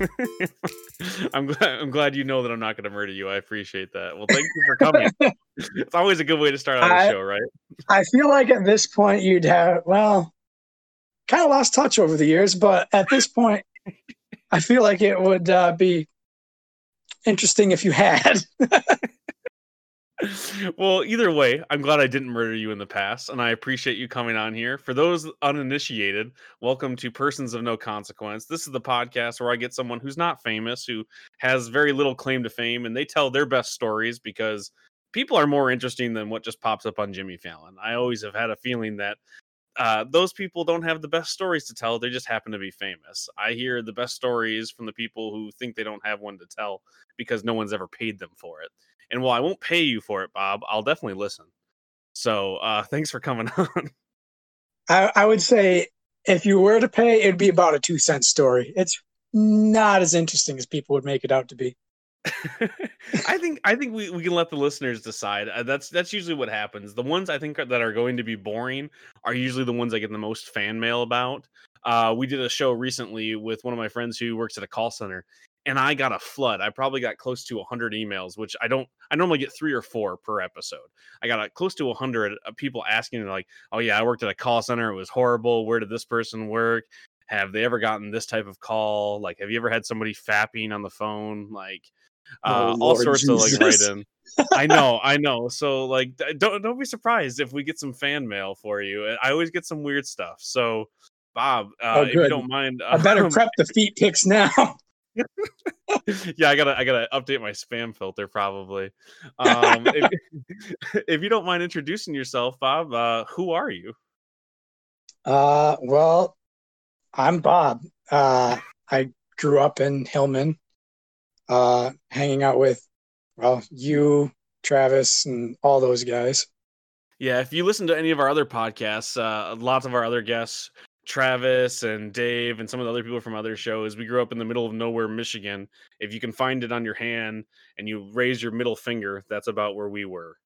I'm glad. I'm glad you know that I'm not going to murder you. I appreciate that. Well, thank you for coming. it's always a good way to start out a show, right? I feel like at this point you'd have well, kind of lost touch over the years, but at this point, I feel like it would uh, be interesting if you had. well, either way, I'm glad I didn't murder you in the past, and I appreciate you coming on here. For those uninitiated, welcome to Persons of No Consequence. This is the podcast where I get someone who's not famous, who has very little claim to fame, and they tell their best stories because people are more interesting than what just pops up on Jimmy Fallon. I always have had a feeling that uh, those people don't have the best stories to tell. They just happen to be famous. I hear the best stories from the people who think they don't have one to tell because no one's ever paid them for it. And while I won't pay you for it, Bob, I'll definitely listen. So uh, thanks for coming on. I, I would say if you were to pay, it'd be about a two cent story. It's not as interesting as people would make it out to be. I think I think we, we can let the listeners decide. Uh, that's that's usually what happens. The ones I think are, that are going to be boring are usually the ones I get the most fan mail about. Uh, we did a show recently with one of my friends who works at a call center, and I got a flood. I probably got close to 100 emails, which I don't. I normally get three or four per episode. I got a, close to 100 people asking, like, "Oh yeah, I worked at a call center. It was horrible. Where did this person work? Have they ever gotten this type of call? Like, have you ever had somebody fapping on the phone? Like, uh, oh, all sorts Jesus. of like write in. I know, I know. So like, don't don't be surprised if we get some fan mail for you. I always get some weird stuff. So, Bob, uh, oh, if you don't mind, I better um, prep the feet pics now. yeah, I gotta I gotta update my spam filter probably. Um, if, if, you don't mind introducing yourself, Bob, uh, who are you? Uh, well, I'm Bob. Uh, I grew up in Hillman uh, hanging out with, well, you, Travis, and all those guys. Yeah, if you listen to any of our other podcasts, uh, lots of our other guests, Travis and Dave and some of the other people from other shows, we grew up in the middle of nowhere, Michigan. If you can find it on your hand and you raise your middle finger, that's about where we were.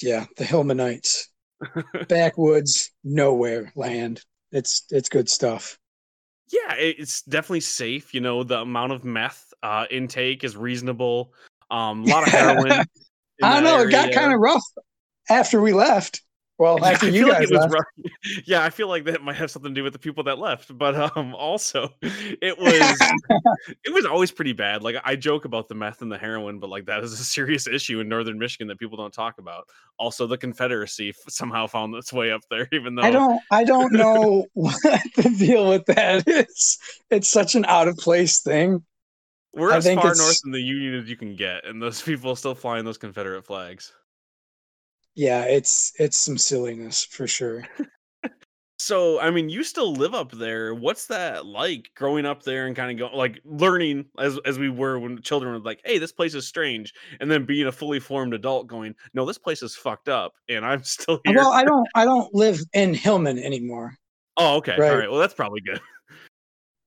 Yeah, the Hillmanites, backwoods, nowhere land. It's it's good stuff. Yeah, it's definitely safe. You know, the amount of meth uh, intake is reasonable. Um, a lot of heroin. I don't know. Area. It got kind of rough after we left. Well, after you guys like left. Yeah, I feel like that might have something to do with the people that left, but um, also it was it was always pretty bad. Like I joke about the meth and the heroin, but like that is a serious issue in northern Michigan that people don't talk about. Also, the Confederacy somehow found its way up there, even though I don't I don't know what the deal with that is. It's such an out of place thing. We're I as far north in the Union as you can get, and those people still flying those Confederate flags. Yeah, it's it's some silliness for sure. so, I mean, you still live up there. What's that like growing up there and kind of go like learning as as we were when children were like, "Hey, this place is strange," and then being a fully formed adult going, "No, this place is fucked up," and I'm still here. Well, I don't I don't live in Hillman anymore. Oh, okay. Right? All right. Well, that's probably good.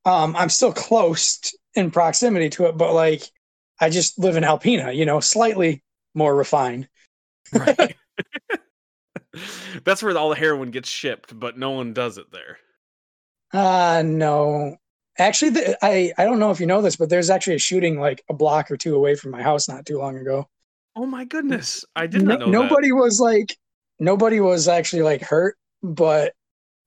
Um, I'm still close in proximity to it, but like I just live in Alpena, you know, slightly more refined. right. That's where all the heroin gets shipped, but no one does it there. Uh no. Actually, the, I I don't know if you know this, but there's actually a shooting like a block or two away from my house not too long ago. Oh my goodness, I did not know. Nobody that. was like, nobody was actually like hurt, but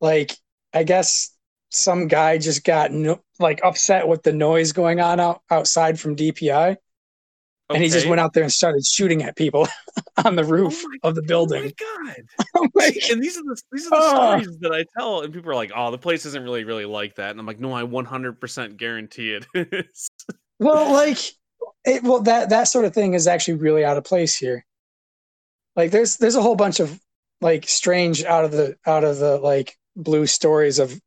like I guess some guy just got no, like upset with the noise going on out, outside from DPI. Okay. And he just went out there and started shooting at people on the oh roof oh of the building. Oh my god! oh my and these are the these are the uh, stories that I tell, and people are like, "Oh, the place isn't really really like that." And I'm like, "No, I 100% guarantee it is." well, like, it, well that that sort of thing is actually really out of place here. Like, there's there's a whole bunch of like strange out of the out of the like blue stories of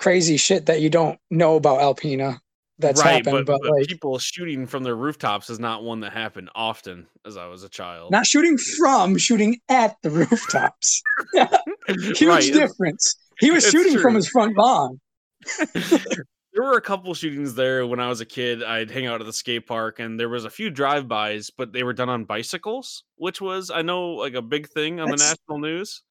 crazy shit that you don't know about Alpena that's right, happened. But, but, but like, people shooting from their rooftops is not one that happened often as I was a child. Not shooting from, shooting at the rooftops. Huge right. difference. He was it's shooting true. from his front lawn. there were a couple shootings there when I was a kid. I'd hang out at the skate park, and there was a few drive-bys, but they were done on bicycles, which was I know like a big thing on that's, the national news.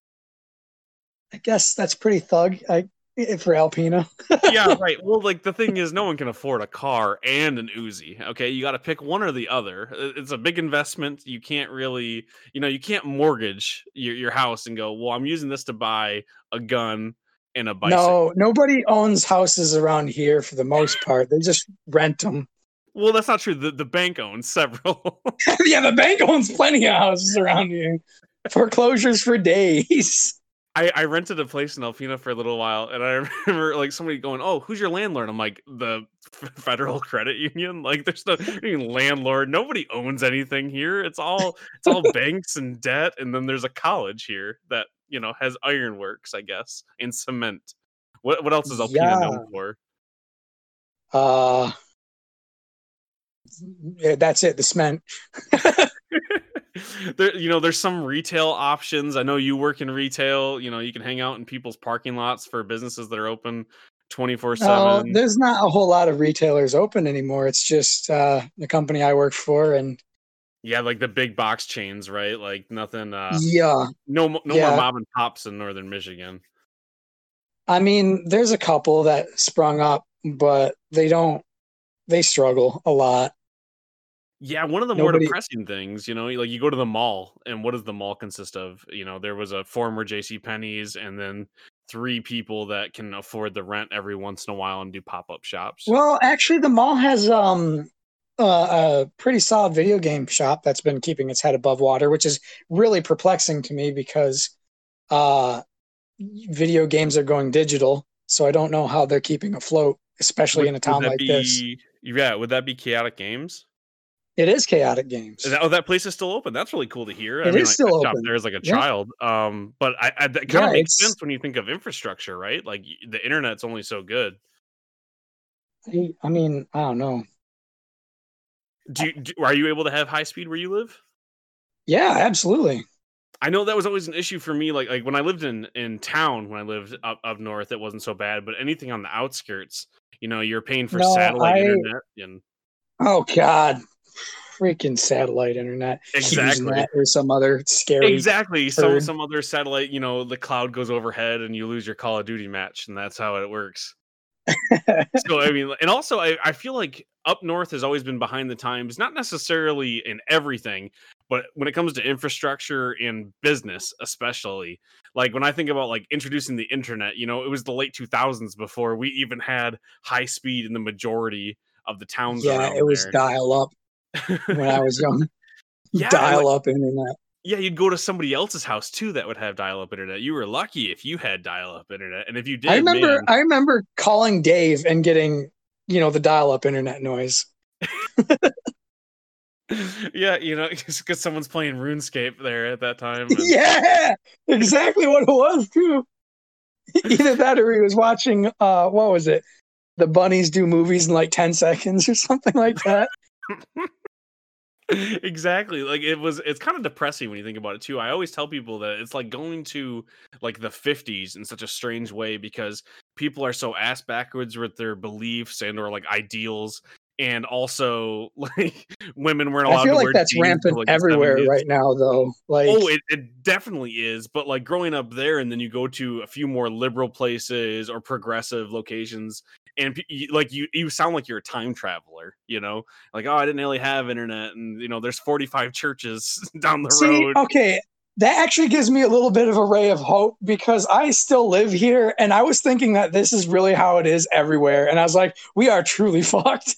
I guess that's pretty thug. I for Alpena. yeah, right. Well, like the thing is, no one can afford a car and an Uzi. Okay, you got to pick one or the other. It's a big investment. You can't really, you know, you can't mortgage your, your house and go, well, I'm using this to buy a gun and a bicycle. No, nobody owns houses around here for the most part. They just rent them. Well, that's not true. The the bank owns several. yeah, the bank owns plenty of houses around here. Foreclosures for days. I, I rented a place in Alpena for a little while, and I remember like somebody going, "Oh, who's your landlord?" I'm like, "The Federal Credit Union." Like, there's no landlord. Nobody owns anything here. It's all it's all banks and debt, and then there's a college here that you know has ironworks, I guess, and cement. What what else is Alpena Yeah. known for? Uh, that's it. The cement. There, you know, there's some retail options. I know you work in retail. You know, you can hang out in people's parking lots for businesses that are open 24 Oh, seven. there's not a whole lot of retailers open anymore. It's just uh, the company I work for, and Yeah, like the big box chains, right? Like nothing. uh yeah, No, no Yeah. more mom and pops in northern Michigan. I mean, there's a couple that sprung up, but they don't. They struggle a lot. Yeah, one of the more Nobody- depressing things, you know, like you go to the mall, and what does the mall consist of? You know, there was a former J.C. Penney's, and then three people that can afford the rent every once in a while and do pop up shops. Well, actually, the mall has um uh, a pretty solid video game shop that's been keeping its head above water, which is really perplexing to me because uh, video games are going digital. So I don't know how they're keeping afloat, especially Would- in a town like be, this. Yeah, would that be Chaotic Games? It is chaotic games. That- oh, that place is still open. That's really cool to hear. It is I, still I shopped open. there as like a Yeah. child. Um, but I, I that kind Yeah, of makes sense when you think of infrastructure, right? Like the internet's only so good. I, I mean, I don't know. Do, you, do are you able to have high speed where you live? Yeah, absolutely. I know that was always an issue for me. Like like when I lived in in town, when I lived up up north, it wasn't so bad. But anything on the outskirts, you know, you're paying for No, satellite I- internet and Oh God, freaking satellite internet. Exactly. or some other scary. exactly some turd. some other satellite. You know, the cloud goes overhead and you lose your Call of Duty match, and that's how it works. so I mean, and also I, I feel like up north has always been behind the times, not necessarily in everything, but when it comes to infrastructure and business, especially. Like when I think about like introducing the internet, you know, it was the late 2000s before we even had high speed in the majority of the towns. yeah, it was there. dial up when I was young. Yeah, dial up internet. yeah, you'd go to somebody else's house too that would have dial-up internet. You were lucky if you had dial-up internet, and if you did, I remember man, I remember calling Dave and getting, you know, the dial up internet noise. yeah, you know, because someone's playing RuneScape there at that time. and- yeah, exactly what it was too. Either that or he was watching uh what was it? The bunnies do movies in like 10 seconds or something like that. exactly like it was it's kind of depressing when you think about it too i always tell people that it's like going to like the 50s in such a strange way because people are so ass backwards with their beliefs and or like ideals and also like women weren't allowed I feel to like wear that's rampant like, everywhere 70s. right now though. Like Oh, it, it definitely is. But like growing up there, and then you go to a few more liberal places or progressive locations, and like you, you sound like you're a time traveler. You know, like oh, I didn't really have internet, and you know, there's 45 churches down the See, road. okay, that actually gives me a little bit of a ray of hope because I still live here and I was thinking that this is really how it is everywhere. And I was like, we are truly fucked.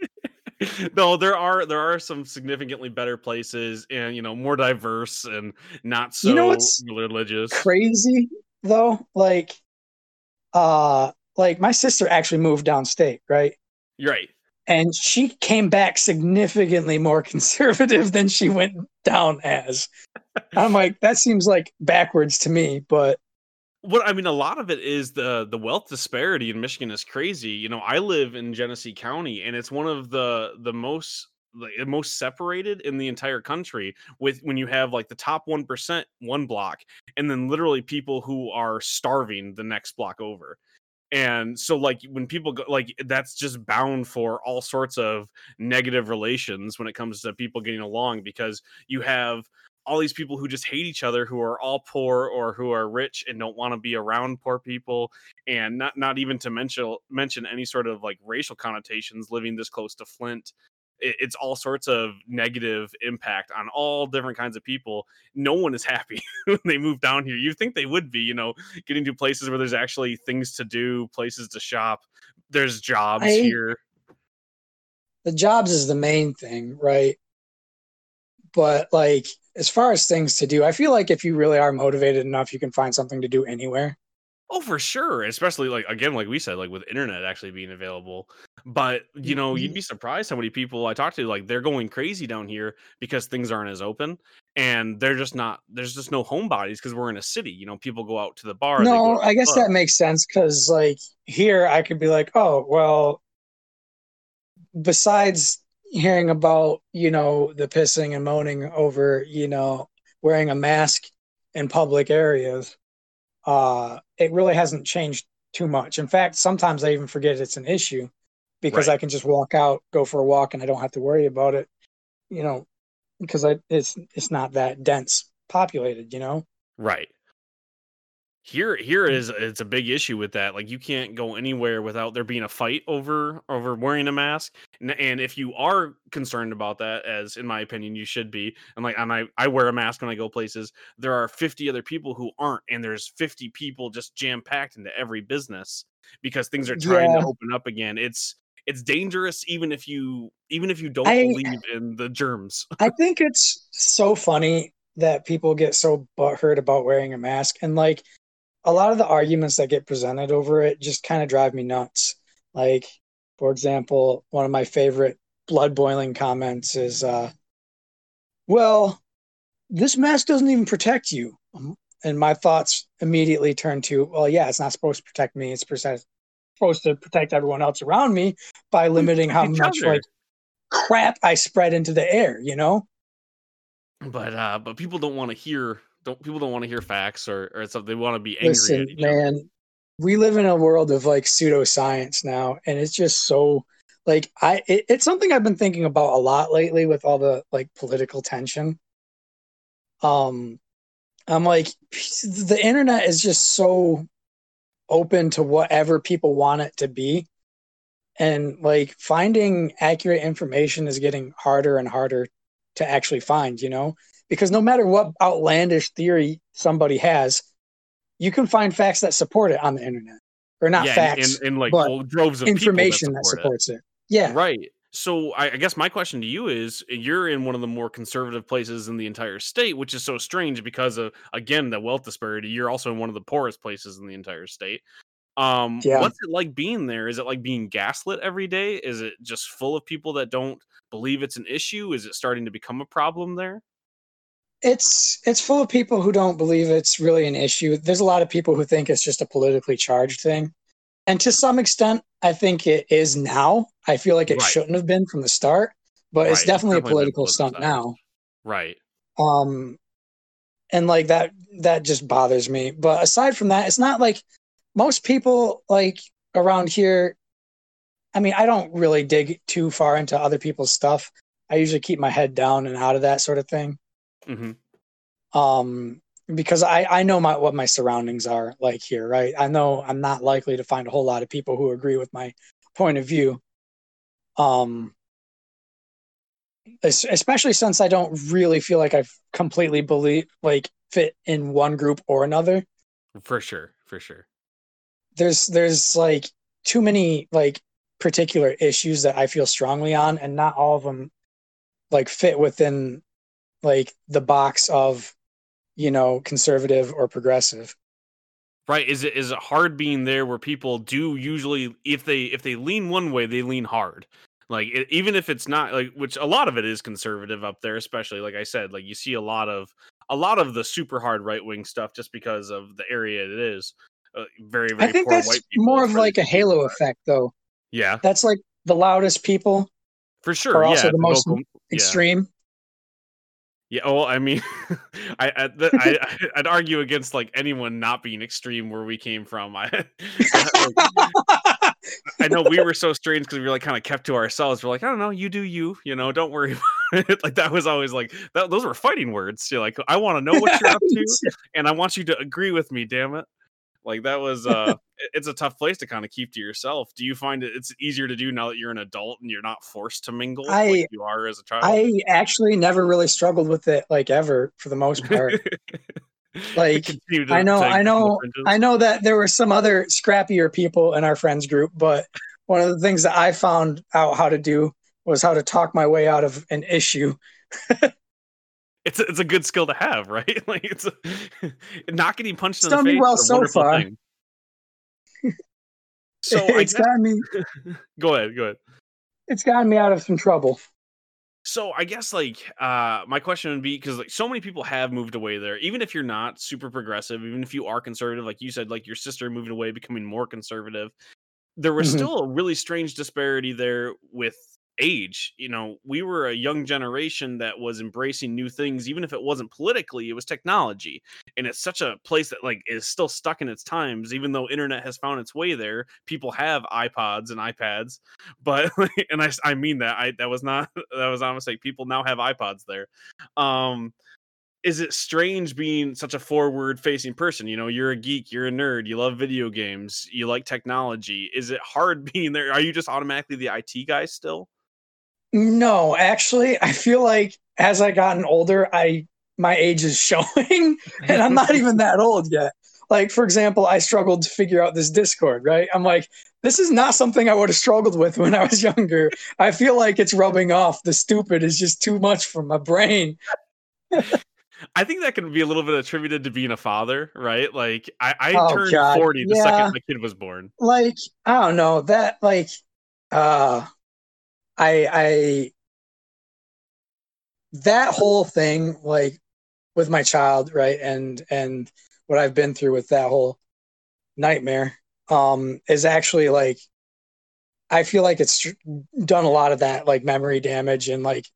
no, there are there are some significantly better places, and you know, more diverse and not so You know what's religious. Crazy though, like, uh, like my sister actually moved downstate, right? Right. And she came back significantly more conservative than she went down as. I'm like, that seems like backwards to me, but what I mean, a lot of it is the the wealth disparity in Michigan is crazy. You know, I live in Genesee County, and it's one of the the most the most separated in the entire country. With when you have like the top one percent one block, and then literally people who are starving the next block over. And so, like when people go, like that's just bound for all sorts of negative relations when it comes to people getting along because you have all these people who just hate each other who are all poor or who are rich and don't want to be around poor people. And not not even to mention mention any sort of like racial connotations living this close to Flint it's all sorts of negative impact on all different kinds of people. No one is happy when they move down here. You think they would be, you know, getting to places where there's actually things to do, places to shop. There's jobs I, here. The jobs is the main thing, right? But like as far as things to do, I feel like if you really are motivated enough, you can find something to do anywhere. Oh, for sure. Especially like again, like we said, like with internet actually being available. But you know, you'd mm-hmm. be surprised how many people I talk to, like they're going crazy down here because things aren't as open, and they're just not. There's just no homebodies because we're in a city. You know, people go out to the bar. No, I guess that makes sense because like here, I could be like, oh well. Besides hearing about you know the pissing and moaning over you know wearing a mask in public areas uh, it really hasn't changed too much. In fact, sometimes I even forget it's an issue because right. I can just walk out, go for a walk, and I don't have to worry about it. You know, because I it's it's not that dense populated. You know, right here here mm. it's a big issue with that like you can't go anywhere without there being a fight over over wearing a mask and, and if you are concerned about that as in my opinion you should be and like and I, I wear a mask when i go places there are 50 other people who aren't and there's 50 people just jam packed into every business because things are trying yeah. to open up again it's it's dangerous even if you even if you don't I, believe in the germs i think it's so funny that people get so butthurt about wearing a mask and like a lot of the arguments that get presented over it just kind of drive me nuts. Like, for example, one of my favorite blood boiling comments is, uh, well, this mask doesn't even protect you. Um, and my thoughts immediately turn to, well, yeah, it's not supposed to protect me. It's supposed to protect everyone else around me by limiting how much like crap I spread into the air, you know? But uh but people don't want to hear don't people don't want to hear facts or or something. They want to be angry. Listen, man, other. we live in a world of like pseudoscience now, and it's just so like I it, it's something I've been thinking about a lot lately with all the like political tension. Um, I'm like the internet is just so open to whatever people want it to be. And like finding accurate information is getting harder and harder to actually find, you know? Because no matter what outlandish theory somebody has, you can find facts that support it on the internet, or not yeah, facts, and, like well, droves of information that, that, supports it. it. Yeah, right. So I, I, guess my question to you is: You're in one of the more conservative places in the entire state, which is so strange because of again the wealth disparity. You're also in one of the poorest places in the entire state. Um, yeah. what's it like being there? Is it like being gaslit every day? Is it just full of people that don't believe it's an issue? Is it starting to become a problem there? It's it's full of people who don't believe it's really an issue. There's a lot of people who think it's just a politically charged thing. And to some extent, I think it is now. I feel like it right. shouldn't have been from the start, but right. it's definitely, definitely a political stunt now. Right. Um and like that that just bothers me. But aside from that, it's not like most people like around here I mean, I don't really dig too far into other people's stuff. I usually keep my head down and out of that sort of thing. Mm-hmm. Um, because I I know my what my surroundings are like here, right? I know I'm not likely to find a whole lot of people who agree with my point of view. Um, especially since I don't really feel like I've completely believe like fit in one group or another. For sure, for sure. There's there's like too many like particular issues that I feel strongly on, and not all of them like fit within like the box of you know conservative or progressive. Right. Is it is it hard being there where people do usually if they if they lean one way they lean hard. Like it, even if it's not like which a lot of it is conservative up there especially like i said like you see a lot of a lot of the super hard right wing stuff just because of the area it is. Uh, very very i think that's more of like a halo effect though. Yeah. That's like the loudest people for sure are also yeah, the, most extreme yeah, well, I mean, I, I, I would argue against like anyone not being extreme where we came from. I I know we were so strange because we were like kind of kept to ourselves. We're like, I don't know, you do you, you know, don't worry. like that was always like that, those were fighting words. You're like, I want to know what you're up to, and I want you to agree with me. Damn it! Like that was uh, it's a tough place to kind of keep to yourself. Do you find it it's easier to do now that you're an adult and you're not forced to mingle I, like you are as a child? I actually never really struggled with it like ever for the most part. like I know, I know, I know that there were some other scrappier people in our friends group, but one of the things that I found out how to do was how to talk my way out of an issue. it's a, it's a good skill to have, right? Like it's a, not getting punched it's in the face. well so far. so it's guess, gotten me. go ahead, go ahead. It's gotten me out of some trouble. So I guess like uh my question would be because like so many people have moved away there, even if you're not super progressive, even if you are conservative, like you said, like your sister moving away, becoming more conservative there was mm-hmm. still a really strange disparity there with age you know we were a young generation that was embracing new things even if it wasn't politically it was technology. And it's such a place that like is still stuck in its times even though internet has found its way there people have ipods and ipads but and i i mean that i that was not that was not a mistake people now have ipods there. Um is it strange being such a forward facing person you know you're a geek you're a nerd you love video games you like technology is it hard being there are you just automatically the it guy still no actually i feel like as i gotten older i my age is showing and i'm not even that old yet like for example i struggled to figure out this discord right i'm like this is not something i would have struggled with when i was younger i feel like it's rubbing off the stupid is just too much for my brain I think that can be a little bit attributed to being a father, right? Like I, I oh, turned God. 40 the yeah. second my kid was born. Like, I don't know. That like uh I I that whole thing, like with my child, right? And and what I've been through with that whole nightmare, um, is actually like I feel like it's done a lot of that like memory damage and like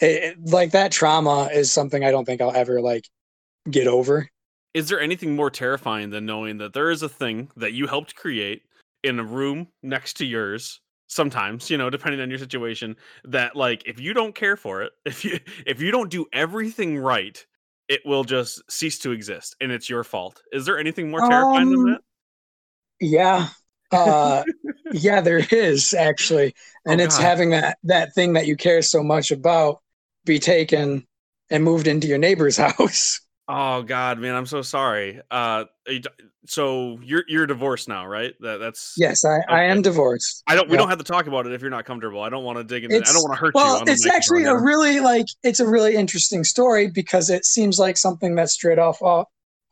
it, like that trauma is something I don't think I'll ever like get over. Is there anything more terrifying than knowing that there is a thing that you helped create in a room next to yours? Sometimes, you know, depending on your situation, that like if you don't care for it, if you if you don't do everything right, it will just cease to exist, and it's your fault. Is there anything more terrifying um, than that? Yeah, uh, yeah, there is actually, and oh, it's God. having that that thing that you care so much about be taken and moved into your neighbor's house. Oh God, man, I'm so sorry. Uh, so you're you're divorced now, right? That that's yes, I, okay. I am divorced. I don't. We don't have to talk about it if you're not comfortable. I don't want to dig into. It's, I don't want to hurt well, you. Well, it's actually a really like it's a really interesting story because it seems like something that's straight off off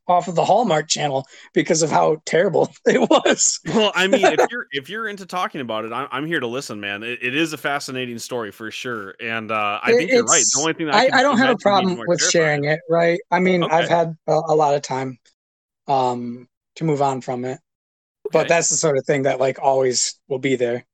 off of the Hallmark Channel because of how terrible it was. well, I mean, if you're if you're into talking about it, I'm, I'm here to listen, man. It, it is a fascinating story for sure, and uh, I think you're right. The only thing I, I, I, don't have a problem with sharing it, right? I mean, okay. I've had a, a, lot of time um, to move on from it, okay. but that's the sort of thing that like always will be there.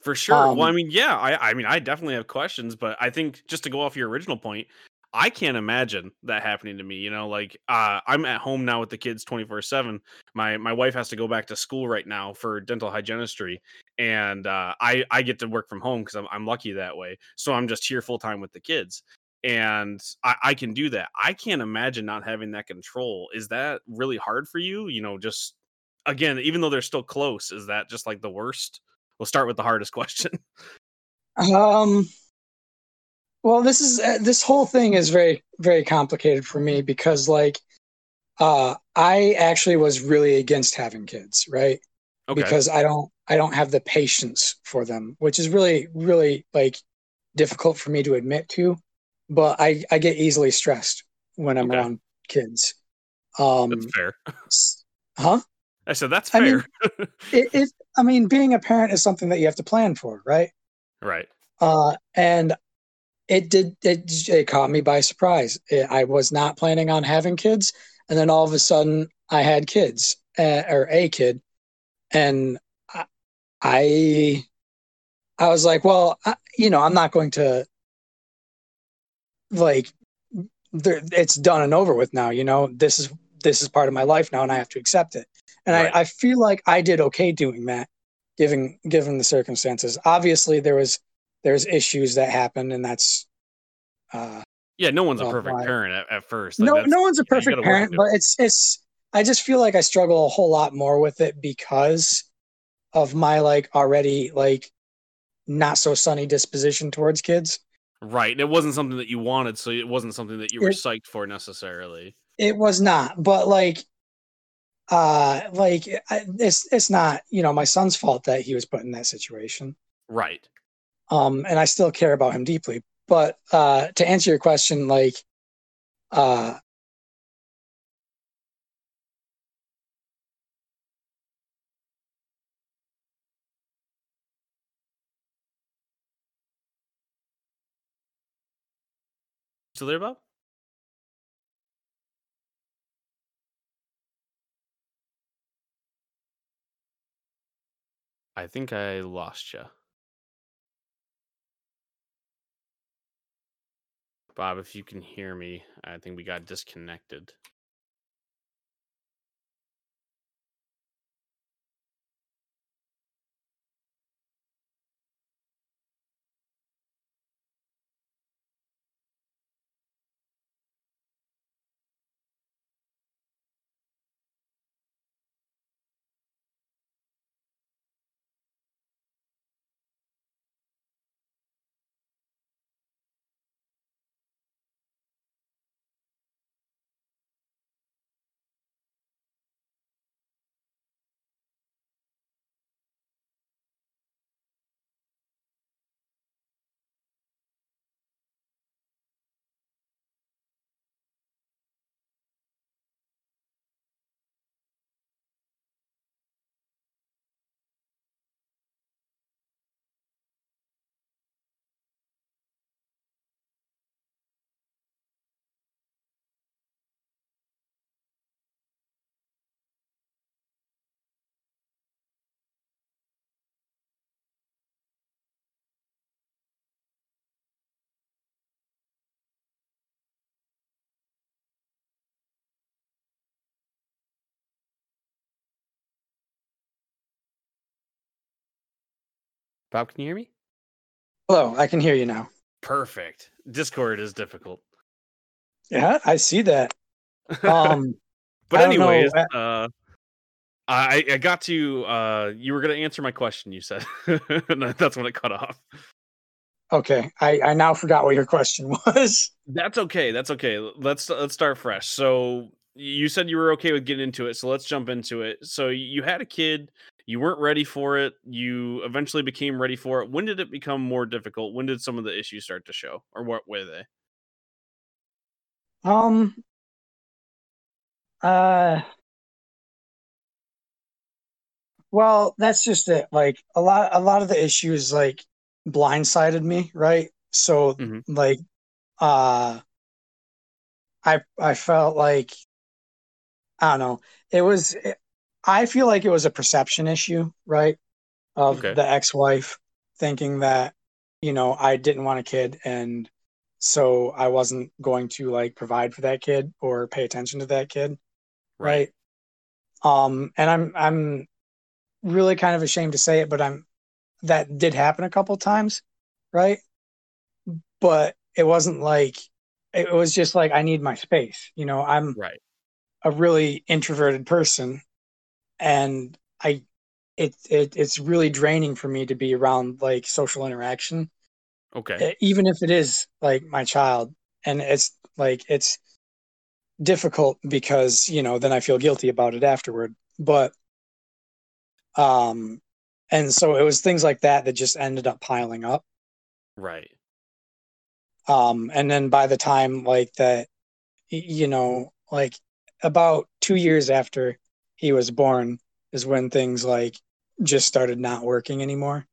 For sure. Um, well, I mean, yeah, I, I mean, I definitely have questions, but I think just to go off your original point, I can't imagine that happening to me. You know, like uh, I'm at home now with the kids 24 seven. My my wife has to go back to school right now for dental hygienistry, and uh, I I get to work from home because I'm I'm lucky that way. So I'm just here full time with the kids, and I, I can do that. I can't imagine not having that control. Is that really hard for you? You know, just again, even though they're still close, is that just like the worst? We'll start with the hardest question. Um well, this is uh, this whole thing is very very complicated for me because like uh I actually was really against having kids, right? Okay. Because I don't I don't have the patience for them, which is really really like difficult for me to admit to, but I I get easily stressed when I'm okay. around kids. Um That's fair. Huh? I said that's fair. I mean, it, it I mean being a parent is something that you have to plan for, right? Right. Uh, and it did it, it caught me by surprise. It, I was not planning on having kids, and then all of a sudden I had kids uh, or a kid, and I I was like, well, I, you know, I'm not going to like it's done and over with now. You know, this is this is part of my life now, and I have to accept it. And right. I, I feel like I did okay doing that, given given the circumstances. Obviously, there was there's issues that happen and that's uh, Yeah, no one's a perfect why- parent at, at first. Like, no, no one's a perfect gotta parent, but it's it's. I just feel like I struggle a whole lot more with it because of my like already like not so sunny disposition towards kids. Right. And it wasn't something that you wanted, so it wasn't something that you were It- psyched for necessarily. It was not, but like, uh, like I, it's it's not you know my son's fault that he was put in that situation. Right. Um, and I still care about him deeply. But uh, to answer your question, like, uh, Still there, Bob? I think I lost you. Bob, if you can hear me, I think we got disconnected. Bob, can you hear me? hello, I can hear you now. Perfect. Discord is difficult. Yeah, I see that. Um, but anyways, uh, uh, I I got to uh you were gonna answer my question, you said. that's when it cut off. okay, I, I now forgot what your question was. That's okay. That's okay. Let's let's start fresh. So you said you were okay with getting into it, so let's jump into it. So you had a kid, you weren't ready for it, you eventually became ready for it. When did it become more difficult? When did some of the issues start to show? Or what were they? Um, uh, well, that's just it. Like a lot, a lot of the issues like blindsided me, right? So Mhm. like, uh, I I felt like I don't know. It was. I feel like it was a perception issue, right? Of Okay. the ex-wife thinking that you know I didn't want a kid, and so I wasn't going to like provide for that kid or pay attention to that kid, right? Um, and I'm I'm really kind of ashamed to say it, but I'm that did happen a couple times, right? But it wasn't like it was just like I need my space. You know, I'm Right. a really introverted person and I it, it it's really draining for me to be around like social interaction Okay. even if it is like my child and it's like it's difficult because you know then I feel guilty about it afterward but um and so it was things like that that just ended up piling up Right. um and then by the time like that you know like about 2 years after he was born is when things like just started not working anymore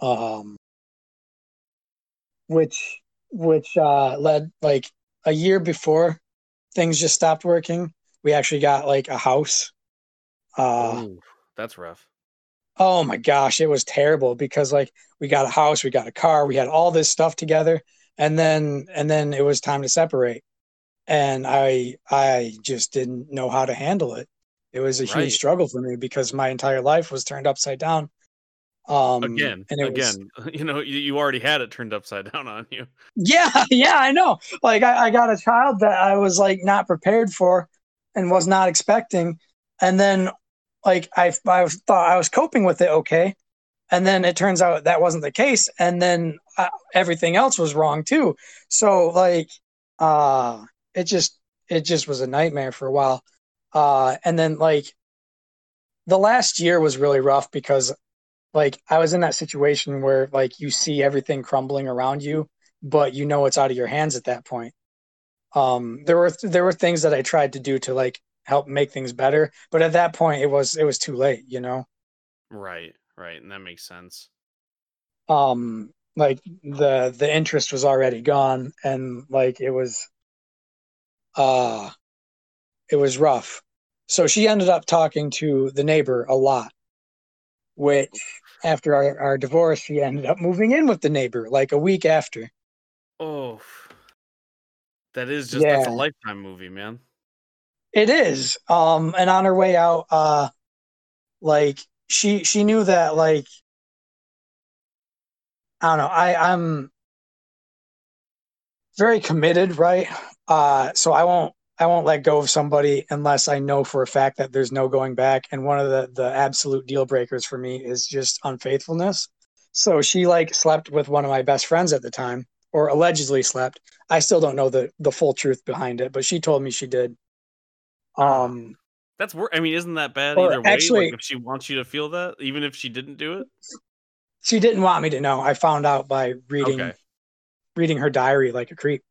um which which uh led like a year before things just stopped working we actually got like a house uh Ooh, that's rough. Oh my gosh, it was terrible because like we got a house, we got a car, we had all this stuff together, and then and then it was time to separate. And I I just didn't know how to handle it. It was a Right. huge struggle for me because my entire life was turned upside down. Um, again, and again, was, you know, you, you already had it turned upside down on you. yeah, yeah, I know. Like I, I got a child that I was like not prepared for and was not expecting, and then like I, I thought I was coping with it okay, and then it turns out that wasn't the case, and then uh, everything else was wrong too. So like, uh, it just it just was a nightmare for a while, uh, and then like the last year was really rough because like I was in that situation where like you see everything crumbling around you, but you know it's out of your hands at that point. Um, there were there were things that I tried to do to like help make things better, but at that point it was it was too late, you know. Right, right, and that makes sense. Um, like the the interest was already gone, and like it was, uh, it was rough. So she ended up talking to the neighbor a lot, which after our, our divorce, she ended up moving in with the neighbor like a week after. Oh, that is just that's a lifetime movie, man. It is. Um, and on her way out, uh, like she she knew that like I don't know. I I'm very committed, right? Uh, so I won't I won't let go of somebody unless I know for a fact that there's no going back. And one of the the absolute deal breakers for me is just unfaithfulness. So she like slept with one of my best friends at the time, or allegedly slept. I still don't know the the full truth behind it, but she told me she did. Um, That's wor I mean, isn't that bad either way? actually- like if she wants you to feel that, even if she didn't do it. she didn't want me to know. I found out by reading Okay. reading her diary like a creep.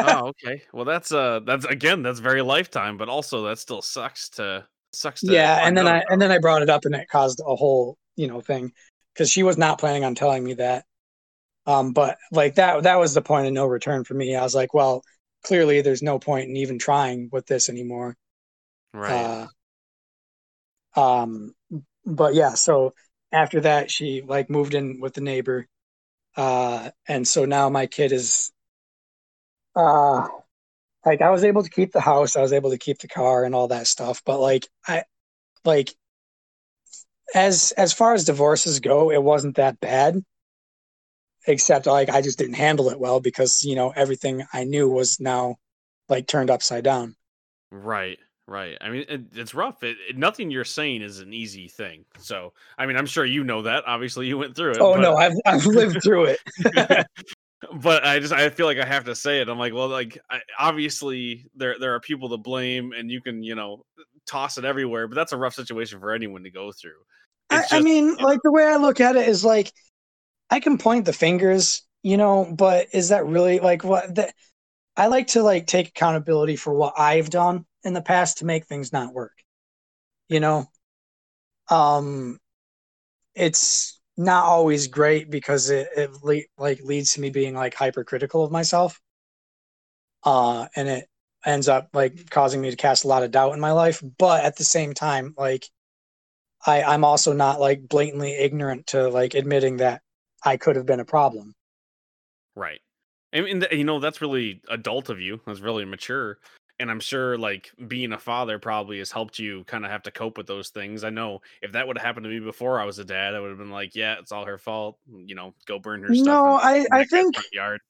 Oh, okay. Well, that's uh, that's again, that's very lifetime, but also that still sucks to sucks to. yeah, and then I and then I brought it up, and it caused a whole you know thing because she was not planning on telling me that. Um, but like that that was the point of no return for me. I was like, well, clearly there's no point in even trying with this anymore. right. Uh, um, but yeah, so after that, she like moved in with the neighbor, uh, and so now my kid is, uh, like I was able to keep the house, I was able to keep the car and all that stuff, but like I, like, as as far as divorces go, it wasn't that bad, except like I just didn't handle it well because you know everything I knew was now like turned upside down. Right, right. I mean, it, it's rough. It, it- nothing you're saying is an easy thing. So, I mean, I'm sure you know that. Obviously, you went through it. Oh but, no, I've I've lived through it. but I just I feel like I have to say it. I'm like, well, like I, obviously there there are people to blame, and you can you know toss it everywhere. But that's a rough situation for anyone to go through. I, It's I just- mean, like the way I look at it is like I can point the fingers, you know, but is that really like what that I like to like take accountability for what I've done in the past to make things not work. You know? Um it's not always great because it, it le- like leads to me being like hypercritical of myself. Uh and it ends up like causing me to cast a lot of doubt in my life, but at the same time like I, I'm also not like blatantly ignorant to like admitting that I could have been a problem. Right. I mean, you know, that's really adult of you. That's really mature. And I'm sure, like, being a father probably has helped you kind of have to cope with those things. I know if that would have happened to me before I was a dad, I would have been like, yeah, it's all her fault. You know, go burn her stuff. No, I, I think yard.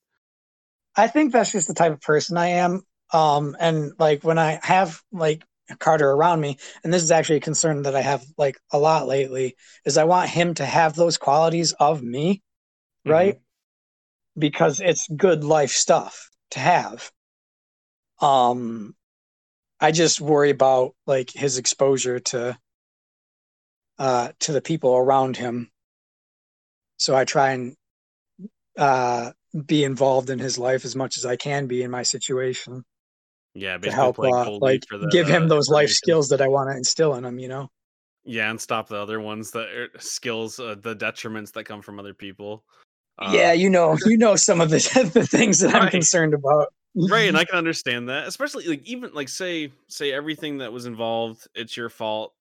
I think that's just the type of person I am. Um, and like when I have like Carter around me, and this is actually a concern that I have like a lot lately, is I want him to have those qualities of me, right? Because it's good life stuff to have. Um, I just worry about like his exposure to uh to the people around him. So I try and uh be involved in his life as much as I can be in my situation Yeah, to help uh, like for the, give him uh, those life skills that I want to instill in him, you know. Yeah, and stop the other ones that are skills, uh, the detriments that come from other people. Uh, yeah, you know, you know some of the the things that I'm concerned about. Right and i can understand that especially like even like say say everything that was involved it's your fault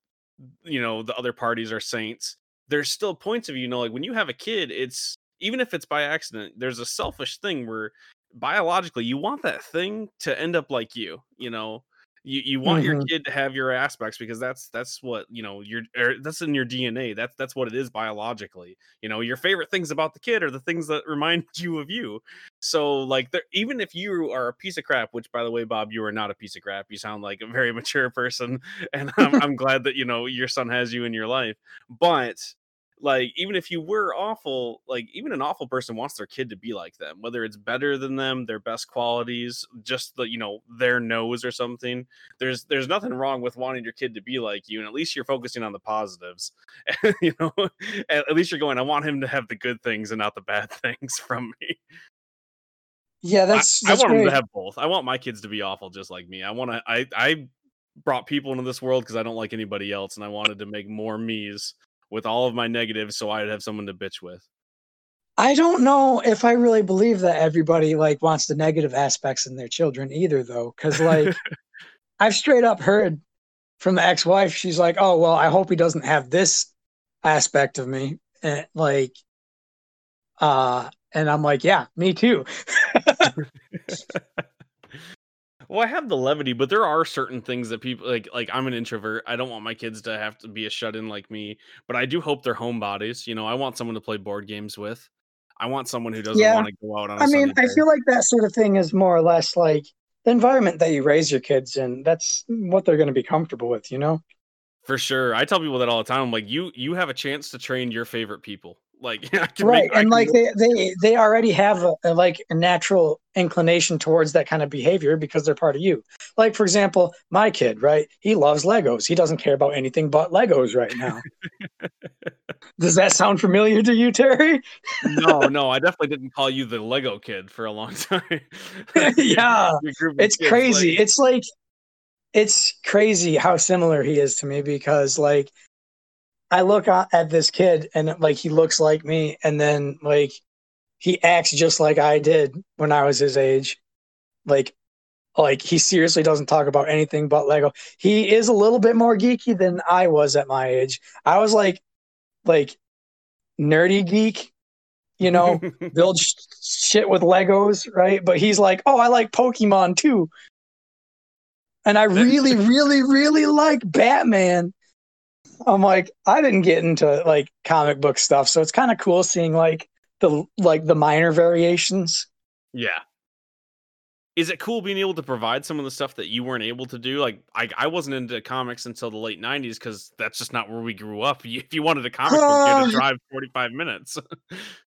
you know the other parties are saints there's still points of you know like when you have a kid it's even if it's by accident there's a selfish thing where biologically you want that thing to end up like you you know You you want your Mhm. kid to have your aspects because that's that's what you know your er, that's in your DNA. That's that's what it is biologically. You know, your favorite things about the kid are the things that remind you of you. So like, there, even if you are a piece of crap, which by the way, Bob, you are not a piece of crap. You sound like a very mature person, and I'm, I'm glad that you know your son has you in your life. But like even if you were awful like even an awful person wants their kid to be like them whether it's better than them their best qualities just the you know their nose or something. There's there's nothing wrong with wanting your kid to be like you and at least you're focusing on the positives. You know at, at least you're going i want him to have the good things and not the bad things from me. Yeah, I, that's I that's want him to have both. I want my kids to be awful just like me. I want to i i brought people into this world because i don't like anybody else and i wanted to make more me's with all of my negatives so i'd have someone to bitch with I don't know if I really believe that everybody like wants the negative aspects in their children either, though, because like I've straight up heard from the ex-wife, she's like, "Oh well, I hope he doesn't have this aspect of me," and like, uh, and I'm like, "Yeah, me too." Well, I have the levity, but there are certain things that people like. Like I'm an introvert. I don't want my kids to have to be a shut in like me. But I do hope they're homebodies. You know, I want someone to play board games with. I want someone who doesn't Yeah, want to go out on I mean, I day. feel like that sort of thing is more or less like the environment that you raise your kids in. That's what they're going to be comfortable with, you know? For sure. I tell people that all the time. I'm like, you you have a chance to train your favorite people. Like Right, make and like they they they already have a, a like a natural inclination towards that kind of behavior because they're part of you. Like for example, my kid, right? He loves Legos. He doesn't care about anything but Legos right now. Does that sound familiar to you, Terry? No, no, I definitely didn't call you the Lego kid for a long time. yeah, Your group of it's kids, crazy. like- It's like it's crazy how similar he is to me because like I look at this kid and like he looks like me and then like he acts just like I did when I was his age. Like like he seriously doesn't talk about anything but Lego. He is a little bit more geeky than I was at my age. I was like like nerdy geek, you know, build sh- shit with Legos, right? But he's like, "Oh, I like Pokemon too." And I really really really like Batman. I'm like, I didn't get into like comic book stuff, so it's kind of cool seeing like the like the minor variations. Yeah. Is it cool being able to provide some of the stuff that you weren't able to do? Like, I, I wasn't into comics until the late '90s because that's just not where we grew up. If you wanted a comic book, you had to Uh, drive 45 minutes.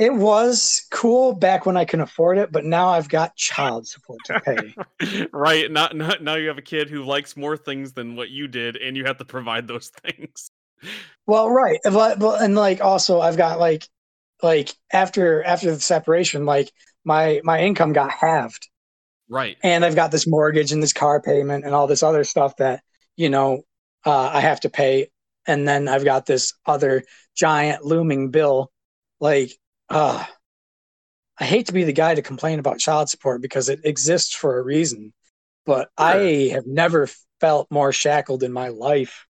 It was cool back when I can afford it, but now I've got child support to pay. right? Not, not now you have a kid who likes more things than what you did, and you have to provide those things. Well, right, but, but and like also I've got like like after after the separation, like my my income got halved, Right. and I've got this mortgage and this car payment and all this other stuff that you know uh, I have to pay, and then I've got this other giant looming bill. Like, uh, I hate to be the guy to complain about child support because it exists for a reason, but I have never felt more shackled in my life.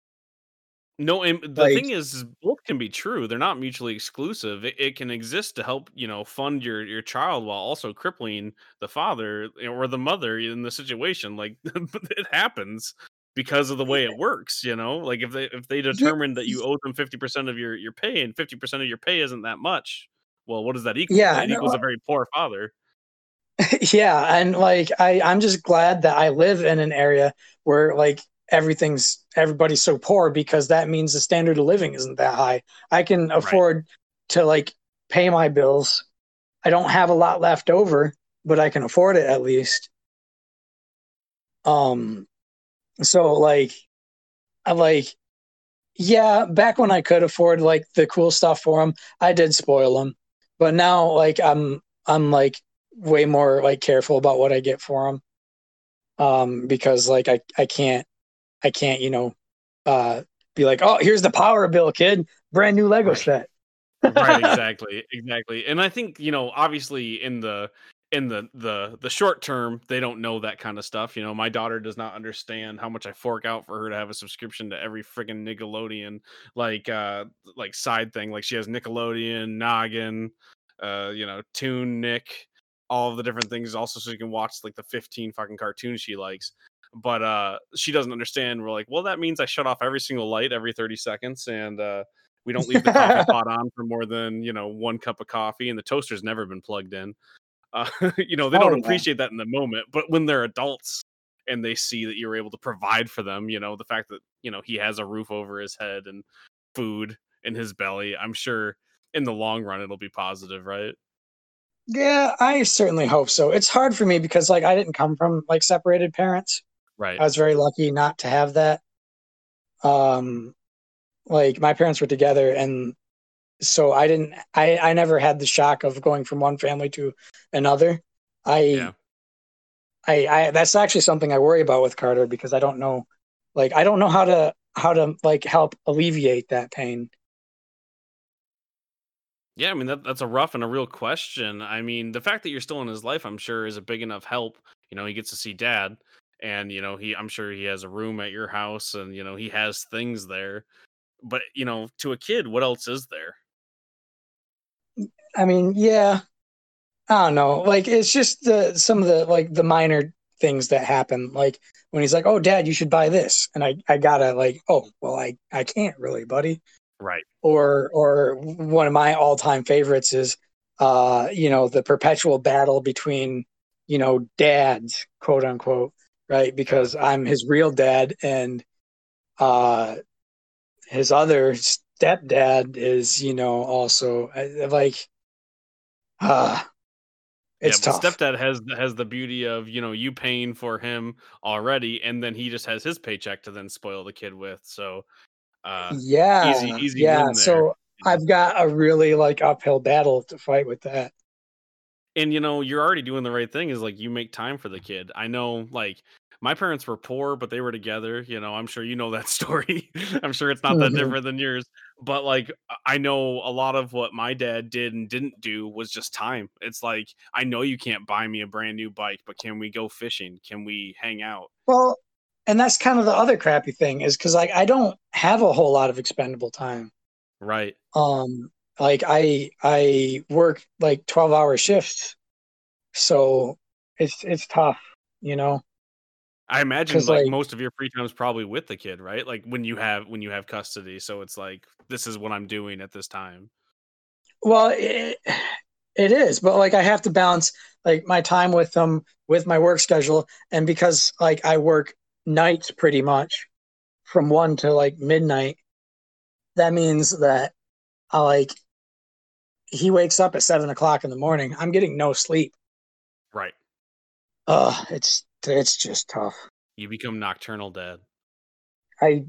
No, and the Like- thing is, both can be true. They're not mutually exclusive. It, it can exist to help, you know, fund your your child while also crippling the father or the mother in the situation. Like it happens because of the way it works. You know, like if they if they determine that you owe them fifty percent of your your pay and fifty percent of your pay isn't that much, well, what does that equal? Yeah, it no, equals a very poor father. yeah and like i i'm just glad that i live in an area where like everything's everybody's so poor because that means the standard of living isn't that high. I can afford to like pay my bills. I don't have a lot left over but i can afford it at least. Um so like i like yeah back when i could afford like the cool stuff for them i did spoil them but now like i'm i'm like way more like careful about what I get for them. Um, because like I, I can't, I can't, you know, uh, be like, oh, here's the power bill, kid, brand new Lego Right. set. right exactly exactly and i think you know obviously in the in the the the short term they don't know that kind of stuff you know my daughter does not understand how much i fork out for her to have a subscription to every friggin nickelodeon like uh like side thing like she has nickelodeon noggin uh you know TeenNick all the different things also so you can watch like the 15 fucking cartoons she likes but uh she doesn't understand we're like well that means i shut off every single light every 30 seconds and uh we don't leave the coffee pot on for more than you know one cup of coffee and the toaster's never been plugged in uh you know they Oh, don't yeah. appreciate that in the moment but when they're adults and they see that you're able to provide for them you know the fact that you know he has a roof over his head and food in his belly i'm sure in the long run it'll be positive right Yeah, I certainly hope so. It's hard for me because like I didn't come from like separated parents. right I was very lucky not to have that. Um like my parents were together and so I didn't I I never had the shock of going from one family to another. I Yeah. I I that's actually something I worry about with Carter because I don't know like I don't know how to how to like help alleviate that pain. Yeah, I mean that that's a rough and a real question. I mean, the fact that you're still in his life, I'm sure, is a big enough help. You know, he gets to see dad, and you know, he I'm sure he has a room at your house, and you know, he has things there. But you know, to a kid, what else is there? I mean, yeah. I don't know. Like it's just the some of the like the minor things that happen. Like when he's like, "Oh, Dad, you should buy this," and I I gotta like, "Oh, well, I I can't really, buddy." Right. Or or one of my all time favorites is, uh, you know, the perpetual battle between, you know, dads, quote unquote, right? Because I'm his real dad, and uh, his other stepdad is, you know, also like, uh it's yeah, tough. stepdad has has the beauty of you know you paying for him already, and then he just has his paycheck to then spoil the kid with. So, uh, yeah, easy easy yeah. there. So I've got a really like uphill battle to fight with that. and you know you're already doing the right thing is like you make time for the kid i know like my parents were poor but they were together you know i'm sure you know that story i'm sure it's not that Mhm. different than yours but like i know a lot of what my dad did and didn't do was just time it's like i know you can't buy me a brand new bike but can we go fishing can we hang out Well, and that's kind of the other crappy thing is because like I don't have a whole lot of expendable time. right Um, like I I work like twelve hour shifts, so it's it's tough, you know. I imagine like, like- most of your free time is probably with the kid right like when you have when you have custody so it's like this is what i'm doing at this time Well, it, it is, but like I have to balance like my time with them with my work schedule, and because like I work nights pretty much from one to like midnight, that means that I like he wakes up at seven o'clock in the morning. I'm getting no sleep. right Ugh, it's it's just tough. you become nocturnal dad I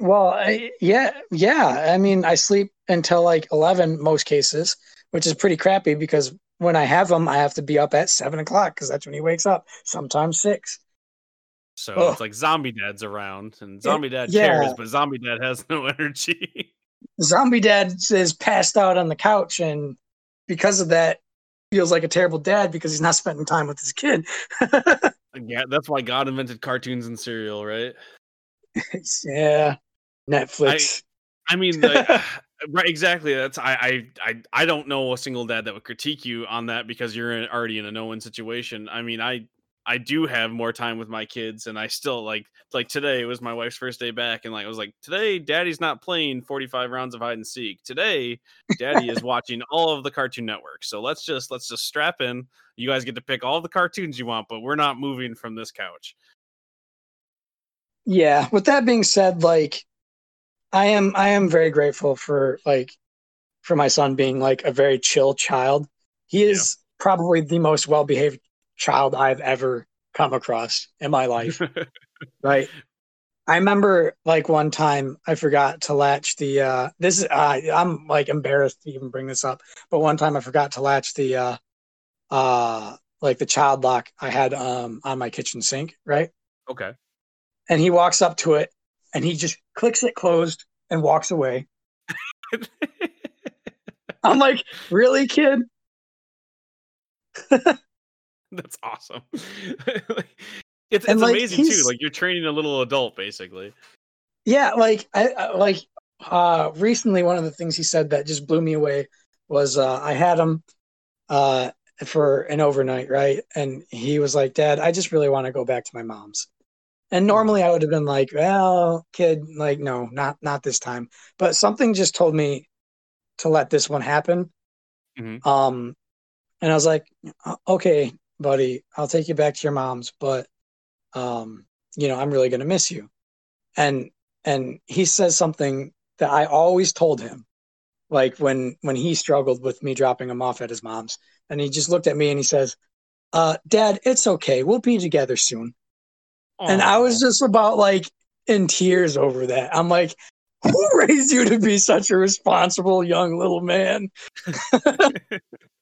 well, I, yeah, yeah. I mean, I sleep until like eleven most cases, which is pretty crappy because when I have him, I have to be up at seven o'clock because that's when he wakes up. Sometimes six. So Ugh. it's like zombie dad's around and zombie dad yeah. cares, but zombie dad has no energy. Zombie Dad is passed out on the couch, and because of that, feels like a terrible dad because he's not spending time with his kid. yeah, that's why God invented cartoons and cereal, right? yeah, Netflix. I mean, like, right? Exactly. That's I, I I I don't know a single dad that would critique you on that because you're already in a no-win situation. I mean, I I do have more time with my kids, and I still like like today was my wife's first day back, and like I was like, today, Daddy's not playing 45 rounds of hide and seek. Today, Daddy is watching all of the Cartoon Network. So let's just let's just strap in. You guys get to pick all the cartoons you want, but we're not moving from this couch. yeah. With that being said, like, I am I am very grateful for like for my son being like a very chill child. He is probably the most well behaved child I've ever come across in my life. right i remember like one time i forgot to latch the uh this is uh, i'm like embarrassed to even bring this up but one time i forgot to latch the uh uh like the child lock i had um on my kitchen sink right okay. and he walks up to it and he just clicks it closed and walks away i'm like really kid That's awesome. it's And, it's like, amazing too. Like you're training a little adult, basically. Yeah, like I I- like uh recently one of the things he said that just blew me away was uh I had him uh for an overnight, right? And he was like, "Dad, I just really want to go back to my mom's." And normally I would have been like, well, kid, like, no, not not this time. But something just told me to let this one happen. Mhm. Um, and I was like, okay, buddy, I'll take you back to your mom's, but um, you know, I'm really gonna miss you. And and he says something that I always told him, like when when he struggled with me dropping him off at his mom's, and he just looked at me and he says, uh, Dad, it's okay. We'll be together soon. And I was just about like in tears over that. I'm like, who raised you to be such a responsible young little man?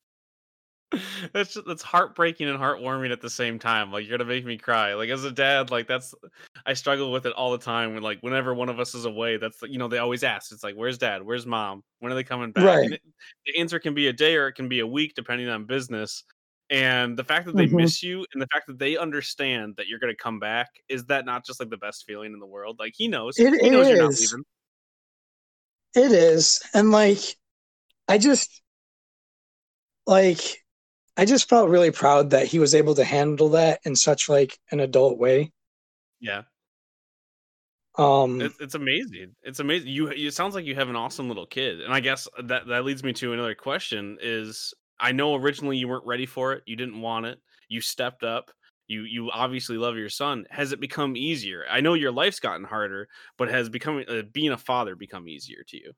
that's just, that's heartbreaking and heartwarming at the same time. Like you're gonna make me cry. Like as a dad, like that's I struggle with it all the time. When like whenever one of us is away, that's the- you know they always ask. It's like where's dad? Where's mom? When are they coming back? Right. It, the answer can be a day or it can be a week depending on business. And the fact that they Mhm. miss you and the fact that they understand that you're gonna come back is that not just like the best feeling in the world? Like he knows. It- he it knows you're not is. leaving. It is. And like, I just, like, I just felt really proud that he was able to handle that in such like an adult way. Yeah. Um, It's, it's amazing. It's amazing. You, you it sounds like you have an awesome little kid, and I guess that that leads me to another question. Is I know originally you weren't ready for it. You didn't want it. You stepped up. You you obviously love your son. Has it become easier? I know your life's gotten harder, but has becoming uh, being a father become easier to you?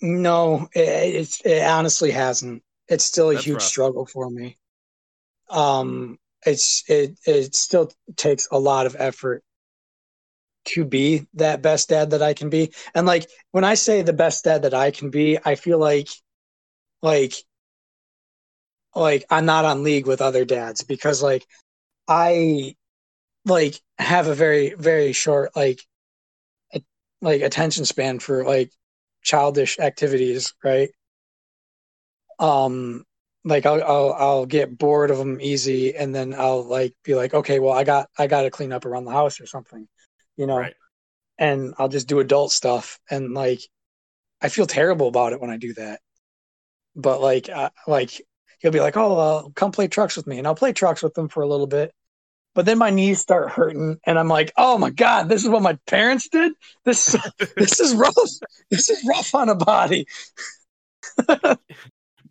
no, it, it's it honestly hasn't. It's still a That's huge rough. struggle for me. Um, it's it it still takes a lot of effort to be that best dad that I can be. And like when I say the best dad that I can be, I feel like like like I'm not on league with other dads because like I like have a very very short like like attention span for like childish activities, right? Um like I'll, I'll I'll get bored of them easy and then I'll like be like okay well I got I got to clean up around the house or something you know Right. and I'll just do adult stuff and like I feel terrible about it when I do that. But like uh, like he'll be like, "Oh, uh, come play trucks with me," and I'll play trucks with him for a little bit. But then my knees start hurting, and I'm like, "Oh my god, this is what my parents did. This this is rough. This is rough on a body.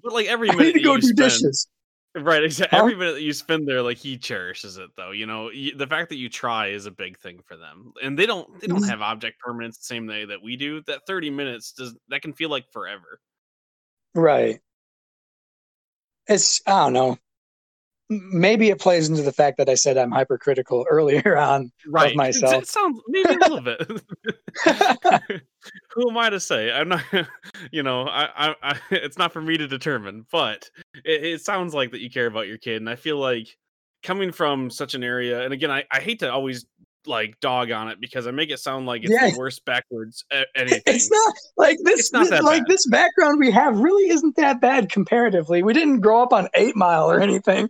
But like every I minute need to go you do spend, dishes." right? Exactly. Huh? Every minute that you spend there, like he cherishes it, though. You know, y- the fact that you try is a big thing for them, and they don't they don't Mhm. have object permanence the same way that we do. That thirty minutes does that can feel like forever. Right. It's I don't know. Maybe it plays into the fact that I said I'm hypercritical earlier on Right. of myself. It sounds maybe a little bit. Who am I to say? I'm not. You know, I, I, I it's not for me to determine, but it, it sounds like that you care about your kid, and I feel like coming from such an area, and again, I, I hate to always like dog on it because I make it sound like it's Yeah. the worst backwards anything. It's not like this. It's not that like bad. this background we have really isn't that bad comparatively. We didn't grow up on Eight Mile or anything.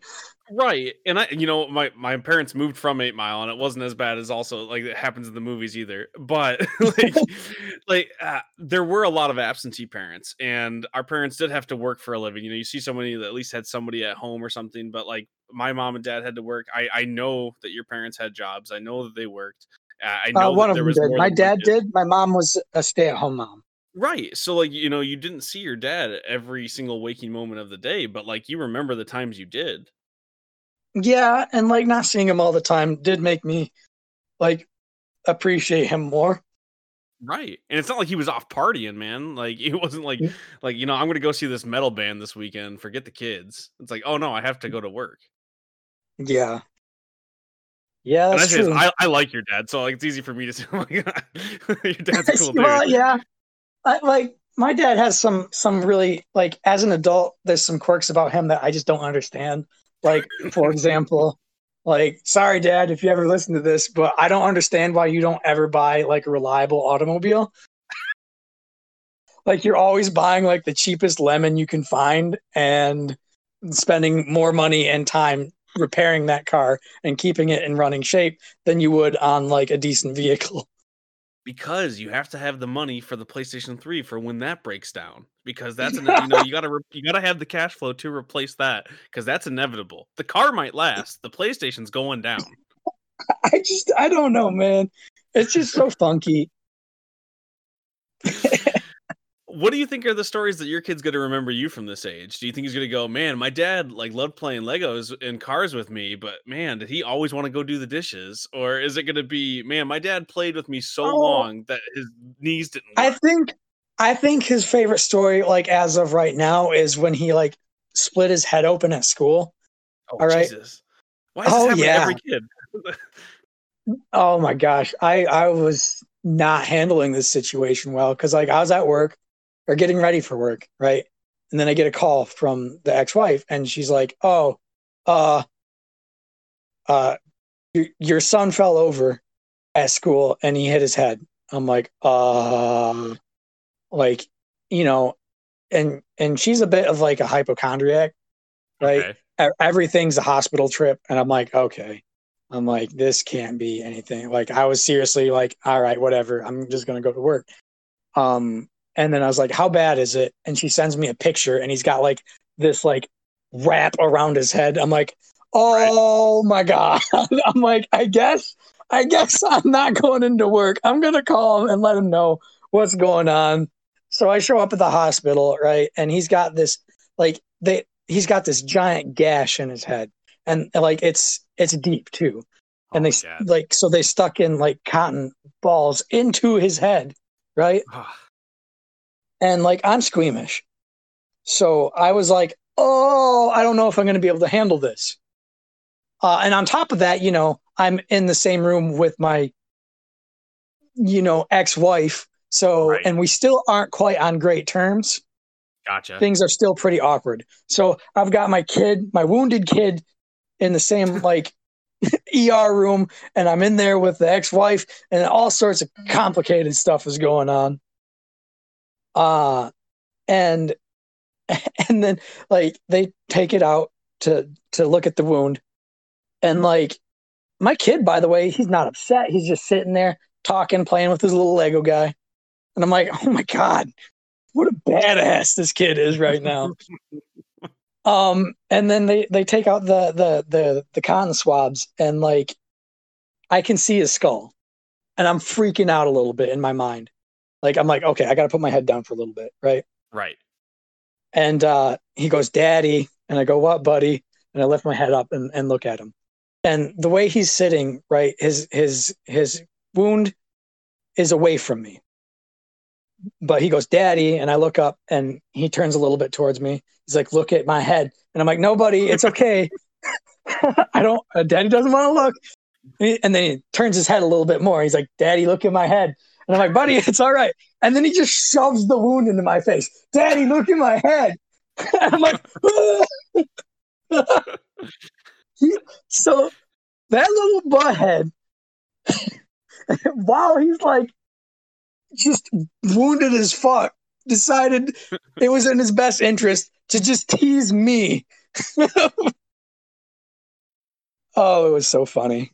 right and i you know my my parents moved from eight mile and it wasn't as bad as also like it happens in the movies either but like like uh, there were a lot of absentee parents and our parents did have to work for a living you know you see somebody that at least had somebody at home or something but like my mom and dad had to work i i know that your parents had jobs i know that they worked uh, i know Uh, one of them was did. My dad kid. did. My mom was a stay-at-home mom. Right. So like you know, you didn't see your dad every single waking moment of the day, but like you remember the times you did. Yeah, and like not seeing him all the time did make me like appreciate him more. Right. And it's not like he was off partying, man. Like it wasn't like Mm. like you know, I'm going to go see this metal band this weekend, forget the kids. It's like, "Oh no, I have to go to work." Yeah. Yeah, And I that's say true. I, I like your dad, so like it's easy for me to say, "Oh my God, your dad's a cool dude." well, yeah. I, like my dad has some some really like as an adult, there's some quirks about him that I just don't understand. Like for example, like sorry, Dad, if you ever listen to this, but I don't understand why you don't ever buy like a reliable automobile. Like you're always buying like the cheapest lemon you can find and spending more money and time repairing that car and keeping it in running shape than you would on like a decent vehicle. because you have to have the money for the PlayStation 3 for when that breaks down because that's an, you know you got to re- you got to have the cash flow to replace that because that's inevitable. The car might last, the PlayStation's going down. I just I don't know, man. It's just so funky. what do you think are the stories that your kid's going to remember you from this age? Do you think he's going to go, man, my dad like loved playing Legos and cars with me, but man, did he always want to go do the dishes? Or is it going to be, man, my dad played with me so oh, long that his knees didn't. Work. I think, I think his favorite story, like as of right now, is when he like split his head open at school. Oh, All right. Jesus. Why is oh, yeah. every kid? oh my gosh, I I was not handling this situation well because like I was at work or getting ready for work, right? And then I get a call from the ex-wife, and she's like, "Oh, uh, uh, your, your son fell over at school and he hit his head." I'm like, "Uh, like, you know," and and she's a bit of like a hypochondriac, right? Okay. Everything's a hospital trip, and I'm like, okay. I'm like, this can't be anything. Like, I was seriously like, all right, whatever. I'm just gonna go to work. Um, and then I was like, how bad is it? And she sends me a picture and he's got like this like wrap around his head. I'm like, oh my God. I'm like, I guess, I guess I'm not going into work. I'm going to call him and let him know what's going on. So I show up at the hospital, right? And he's got this like they he's got this giant gash in his head. And like it's it's deep too. And oh they like so they stuck in like cotton balls into his head, right? Ah. And like I'm squeamish. So I was like, oh, I don't know if I'm going to be able to handle this. Uh, and on top of that, you know, I'm in the same room with my, you know, ex wife. So, right. and we still aren't quite on great terms. Gotcha. Things are still pretty awkward. So I've got my kid, my wounded kid, in the same like ER room, and I'm in there with the ex wife, and all sorts of complicated stuff is going on uh and and then like they take it out to to look at the wound. And like my kid by the way he's not upset. He's just sitting there talking playing with his little lego guy. And i'm like oh my god what a badass this kid is right now. Um and then they they take out the the the the cotton swabs and like i can see his skull. And i'm freaking out a little bit in my mind like I'm like, okay, I got to put my head down for a little bit, right? Right. And uh, he goes, "Daddy," and I go, "What, buddy?" And I lift my head up and, and look at him. And the way he's sitting, right, his his his wound is away from me. But he goes, "Daddy," and I look up, and he turns a little bit towards me. He's like, "Look at my head," and I'm like, "No, buddy, it's okay." I don't. Uh, Daddy doesn't want to look. And then he turns his head a little bit more. He's like, "Daddy, look at my head." And I'm like, buddy, it's all right. And then he just shoves the wound into my face. Daddy, look at my head. And I'm like, he, so that little butthead, while he's like just wounded as fuck, decided it was in his best interest to just tease me. oh, it was so funny.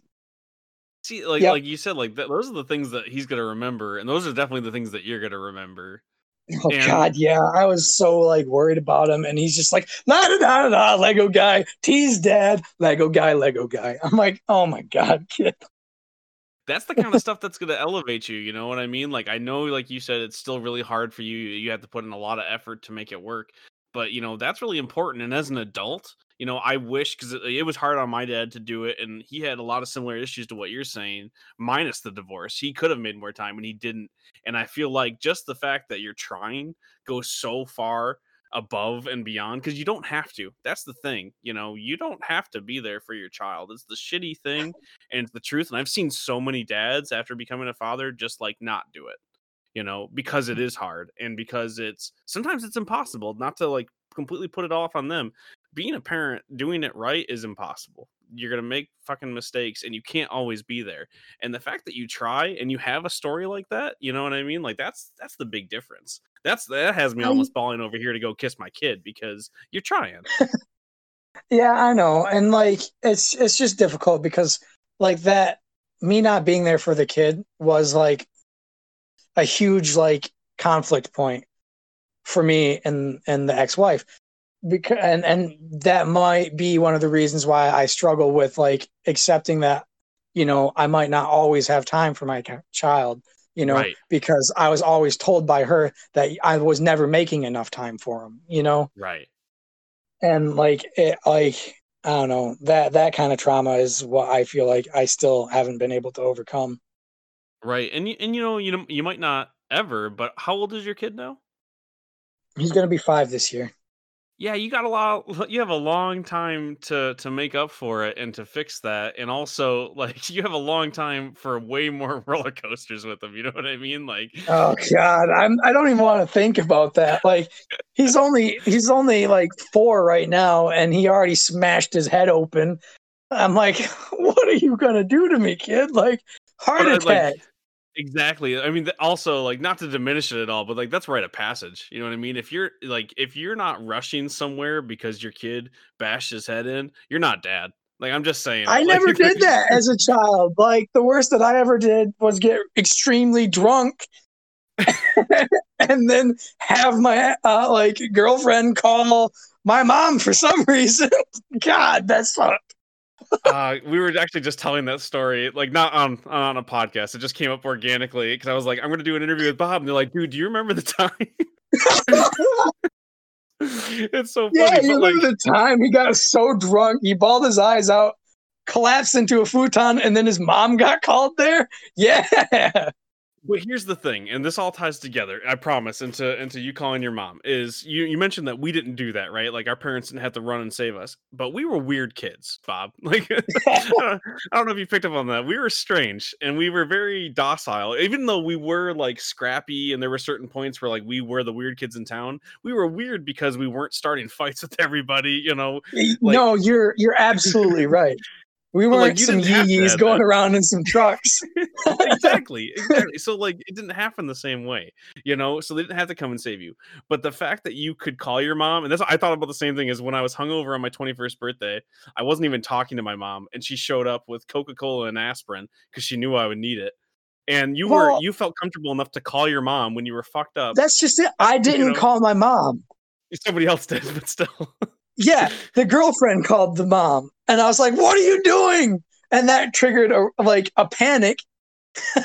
See, like yep. like you said, like th- those are the things that he's gonna remember, and those are definitely the things that you're gonna remember. Oh and... God, yeah, I was so like worried about him, and he's just like la da da da Lego guy, tease dad, Lego guy, Lego guy. I'm like, oh my God, kid. That's the kind of stuff that's gonna elevate you. You know what I mean? Like I know, like you said, it's still really hard for you. You have to put in a lot of effort to make it work but you know that's really important and as an adult you know i wish because it, it, was hard on my dad to do it and he had a lot of similar issues to what you're saying minus the divorce he could have made more time and he didn't and i feel like just the fact that you're trying goes so far above and beyond because you don't have to that's the thing you know you don't have to be there for your child it's the shitty thing and it's the truth and i've seen so many dads after becoming a father just like not do it you know, because it mm. hard and because it's sometimes it's impossible not to like completely put it off on them. Being a parent, doing it right is impossible. You're going to make fucking mistakes and you can't always be there. And the fact that you try and you have a story like that, you know what I mean? Like that's that's the big difference. That's that has me almost bawling over here to go kiss my kid because you're trying. yeah, I know. And like it's it's just difficult because like that me not being there for the kid was like a huge like conflict point for me and and the ex-wife because and and that might be one of the reasons why I struggle with like accepting that you know, I might not always have time for my child, you know, Right. because I was always told by her that I was never making enough time for him, you know, Right. and like it, like I don't know that that kind of trauma is what I feel like I still haven't been able to overcome. Right. And you, and you know, you know, you might not ever, but how old is your kid now? He's gonna be five this year. Yeah, you got a lot. You have a long time to to make up for it and to fix that, and also like you have a long time for way more roller coasters with them. You know what I mean? Like, Oh God, I'm I don't even want to think about that. Like he's only he's only like four right now, and he already smashed his head open. I'm like, what are you gonna do to me, kid? Like heart uh, like, attack. Exactly. I mean, th- also like not to diminish it at all, but like that's rite of passage. You know what I mean? If you're like if you're not rushing somewhere because your kid bashed his head in, you're not dad. Like I'm just saying. I like, never did that as a child. Like the worst that I ever did was get extremely drunk and then have my uh, like girlfriend call my mom for some reason. God, that sucked. Uh, we were actually just telling that story, like not on on a podcast. It just came up organically because I was like, I'm going to do an interview with Bob, and they're like, dude, do you remember the time? it's so funny. Yeah, you like, remember the time he got so drunk, he bawled his eyes out, collapsed into a futon, and then his mom got called there? Yeah. Well, here's the thing, and this all ties together. I promise. Into into you calling your mom is you. You mentioned that we didn't do that, right? Like our parents didn't have to run and save us, but we were weird kids, Bob. Like I don't know if you picked up on that. We were strange and we were very docile, even though we were like scrappy, and there were certain points where like we were the weird kids in town. We were weird because we weren't starting fights with everybody. You know, eh, no, you're you're absolutely right. We But, like, you some to yee-yees going that. around in some trucks. exactly exactly so like it didn't happen the same way you know so they didn't have to come and save you but the fact that you could call your mom and that's i thought about the same thing as when i was hungover on my 21st birthday i wasn't even talking to my mom and she showed up with coca-cola and aspirin because she knew i would need it and you were you felt comfortable enough to call your mom when you were fucked up That's just it. I didn't know? call my mom. somebody else did but still Yeah, the girlfriend called the mom, and I was like, "What are you doing?" And that triggered a like a panic,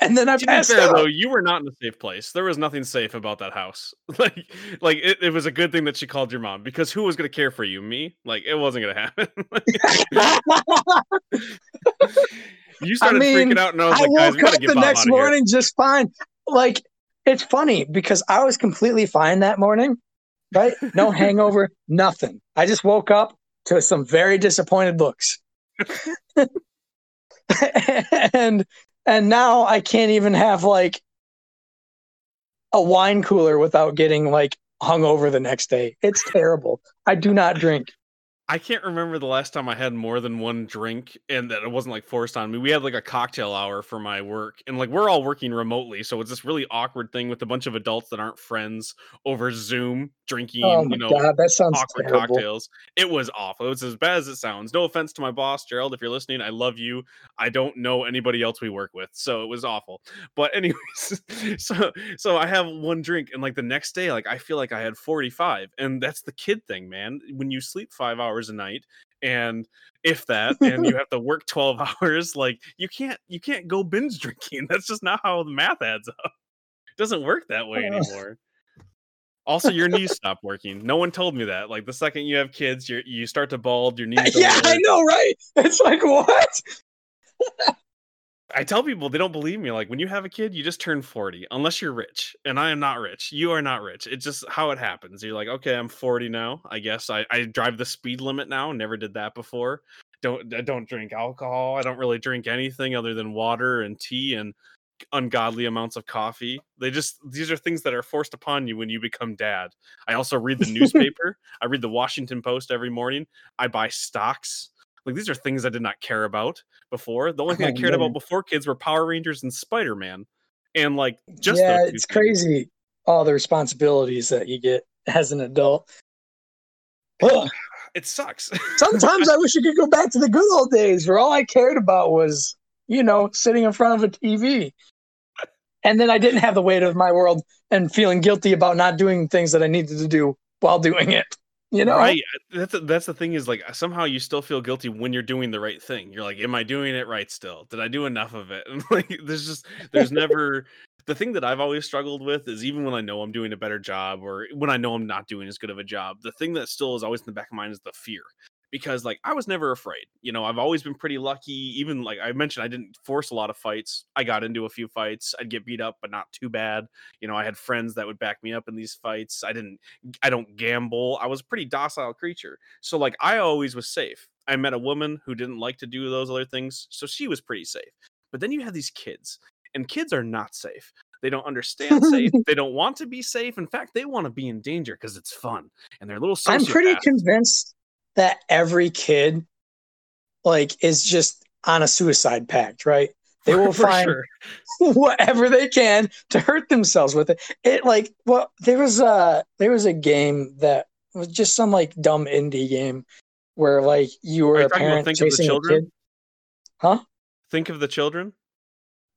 and then I to be passed fair out. though you were not in a safe place there was nothing safe about that house like like it, it was a good thing that she called your mom because who was going to care for you me like it wasn't going to happen you started mean, freaking out and i was I like guys woke up get the Bob next of here morning just fine. Like it's funny because I was completely fine that morning, right? No hangover, nothing. I just woke up to some very disappointed looks. and and now I can't even have like a wine cooler without getting like hungover the next day. It's terrible. I do not drink. I can't remember the last time I had more than one drink and that it wasn't like forced on me. We had like a cocktail hour for my work and like we're all working remotely. So it's this really awkward thing with a bunch of adults that aren't friends over Zoom drinking, Oh you know, god, that sounds awkward terrible. cocktails. It was awful. It was as bad as it sounds. No offense to my boss, Gerald. If you're listening, I love you. I don't know anybody else we work with, so it was awful. But anyways, so so I have one drink, and like the next day, like I feel like I had 45, and that's the kid thing, man. When you sleep five hours a night, and if that, and you have to work 12 hours, like you can't you can't go binge drinking. That's just not how the math adds up. It doesn't work that way anymore. Also, your knees stop working. No one told me that. Like the second you have kids, you you start to bald. Your knees. Yeah, I know, right? It's like what? I tell people they don't believe me. Like when you have a kid, you just turn forty, unless you're rich, and I am not rich. You are not rich. It's just how it happens. You're like, okay, I'm forty now. I guess I, I drive the speed limit now. Never did that before. Don't I don't drink alcohol. I don't really drink anything other than water and tea and ungodly amounts of coffee. They just these are things that are forced upon you when you become dad. I also read the newspaper. I read the Washington Post every morning. I buy stocks. Like these are things I did not care about before. The only thing I Oh, cared man. about before kids were Power Rangers and Spider Man, and like just yeah, it's things. crazy. All the responsibilities that you get as an adult. Ugh. It sucks. Sometimes I wish I could go back to the good old days where all I cared about was, you know, sitting in front of a TV. And then I didn't have the weight of my world and feeling guilty about not doing things that I needed to do while doing it. You know, right? That's that's the thing is like somehow you still feel guilty when you're doing the right thing. You're like, am I doing it right still? Did I do enough of it? And like, there's just there's never the thing that I've always struggled with is even when I know I'm doing a better job or when I know I'm not doing as good of a job, the thing that still is always in the back of mind is the fear because like I was never afraid. You know, I've always been pretty lucky. Even like I mentioned, I didn't force a lot of fights. I got into a few fights. I'd get beat up, but not too bad. You know, I had friends that would back me up in these fights. I didn't I don't gamble. I was a pretty docile creature. So like I always was safe. I met a woman who didn't like to do those other things, so she was pretty safe. But then you have these kids, and kids are not safe. They don't understand safe. they don't want to be safe. In fact, they want to be in danger because it's fun, and they're little. I'm pretty convinced that every kid like is just on a suicide pact, right? They will find sure. whatever they can to hurt themselves with it. It like well, there was a there was a game that was just some like dumb indie game where like you were a parent chasing a kid. Huh? Think of the children.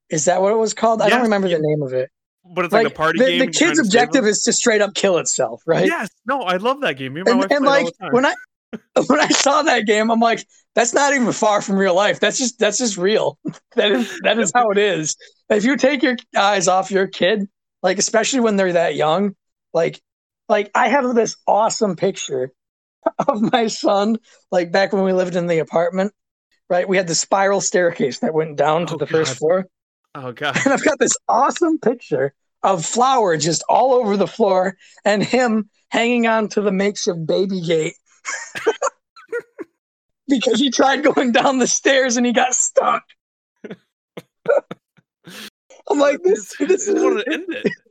Is that what it was called? Yes, I don't remember the name of it. But it's like, like a party the, game. The kid's objective is to straight up kill itself, right? Yes. No, I love that game. and, and like when I when I saw that game, I'm like, that's not even far from real life. That's just that's just real. that is that is how it is. If you take your eyes off your kid, like especially when they're that young, like like I have this awesome picture of my son, like back when we lived in the apartment. Right, we had the spiral staircase that went down to oh, the God. first floor. Oh god! And I've got this awesome picture of flour just all over the floor, and him hanging on to the makeshift baby gate because he tried going down the stairs and he got stuck. I'm like, this, this is to end it.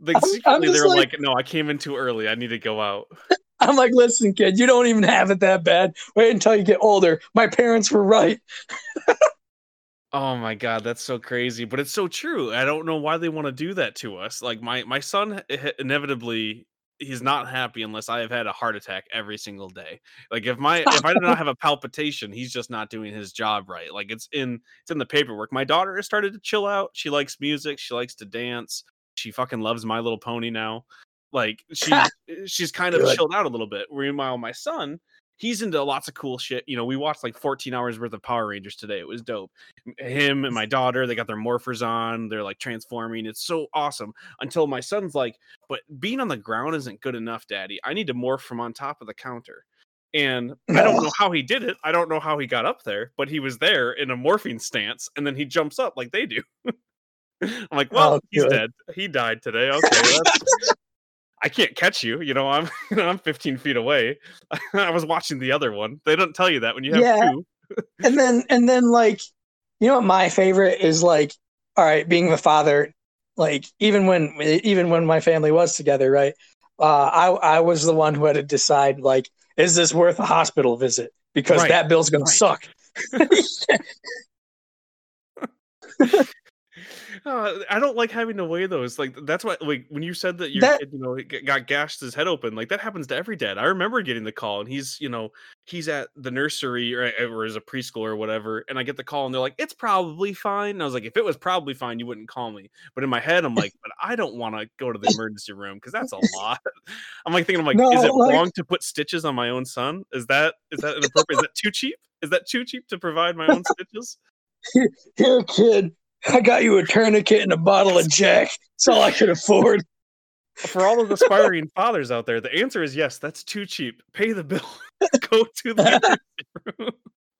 Like, I'm they were like, like, no, I came in too early. I need to go out. I'm like, listen, kid, you don't even have it that bad. Wait until you get older. My parents were right. oh my god, that's so crazy, but it's so true. I don't know why they want to do that to us. Like my my son inevitably he's not happy unless I have had a heart attack every single day. Like if my if I do not have a palpitation, he's just not doing his job right. Like it's in it's in the paperwork. My daughter has started to chill out. She likes music. She likes to dance. She fucking loves My Little Pony now. Like she eh, she's kind of Good. chilled out a little bit. Meanwhile, my son, he's into lots of cool shit. You know, we watched like 14 hours worth of Power Rangers today. It was dope. Him and my daughter, they got their morphers on. They're like transforming. It's so awesome. Until my son's like, but being on the ground isn't good enough, daddy. I need to morph from on top of the counter. And I don't know how he did it. I don't know how he got up there, but he was there in a morphing stance and then he jumps up like they do. I'm like, oh, well, oh, he's dead. He died today. Okay. I can't catch you. You know, I'm you know, I'm 15 feet away. I was watching the other one. They don't tell you that when you have yeah. two. and then and then like you know what my favorite is like all right, being the father, like even when even when my family was together, right? Uh, I I was the one who had to decide like, is this worth a hospital visit? Because right. that bill's gonna right. suck. Uh, I don't like having to weigh those. Like that's why, like when you said that your that, kid, you know, got gashed his head open, like that happens to every dad. I remember getting the call, and he's, you know, he's at the nursery or, or as a preschool or whatever, and I get the call, and they're like, "It's probably fine." And I was like, "If it was probably fine, you wouldn't call me." But in my head, I'm like, "But I don't want to go to the emergency room because that's a lot." I'm like thinking, I'm like, no, is it like, wrong to put stitches on my own son? Is that is that inappropriate? is that too cheap? Is that too cheap to provide my own stitches? Here, kid, I got you a tourniquet and a bottle of Jack. That's all I could afford. For all of the aspiring fathers out there, the answer is yes. That's too cheap. Pay the bill. Go to the room.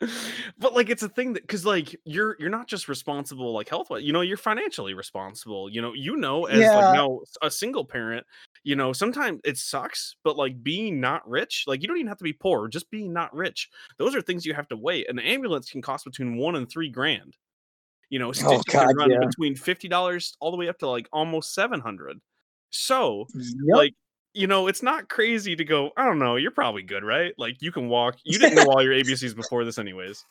but like it's a thing that because like you're you're not just responsible like health wise you know you're financially responsible you know you know as yeah. like now a single parent you know sometimes it sucks but like being not rich like you don't even have to be poor just being not rich those are things you have to weigh an ambulance can cost between one and three grand you know, oh, God, run yeah. between fifty dollars all the way up to like almost seven hundred. So, yep. like, you know, it's not crazy to go. I don't know. You're probably good, right? Like, you can walk. You didn't know all your ABCs before this, anyways.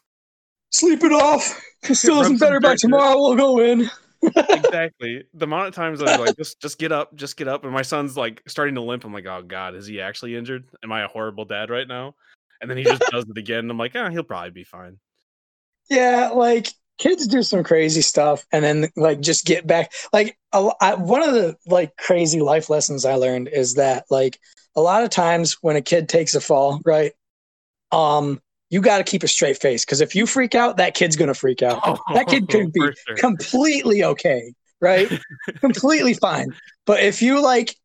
Sleep it off. It still isn't better by tomorrow. We'll go in. exactly. The amount of times I was like, just just get up, just get up. And my son's like starting to limp. I'm like, oh God, is he actually injured? Am I a horrible dad right now? And then he just does it again. I'm like, ah, oh, he'll probably be fine. Yeah, like kids do some crazy stuff and then like just get back like a, I, one of the like crazy life lessons i learned is that like a lot of times when a kid takes a fall right um you got to keep a straight face because if you freak out that kid's gonna freak out. Oh, that kid could be sure. completely okay right? Completely fine. But if you like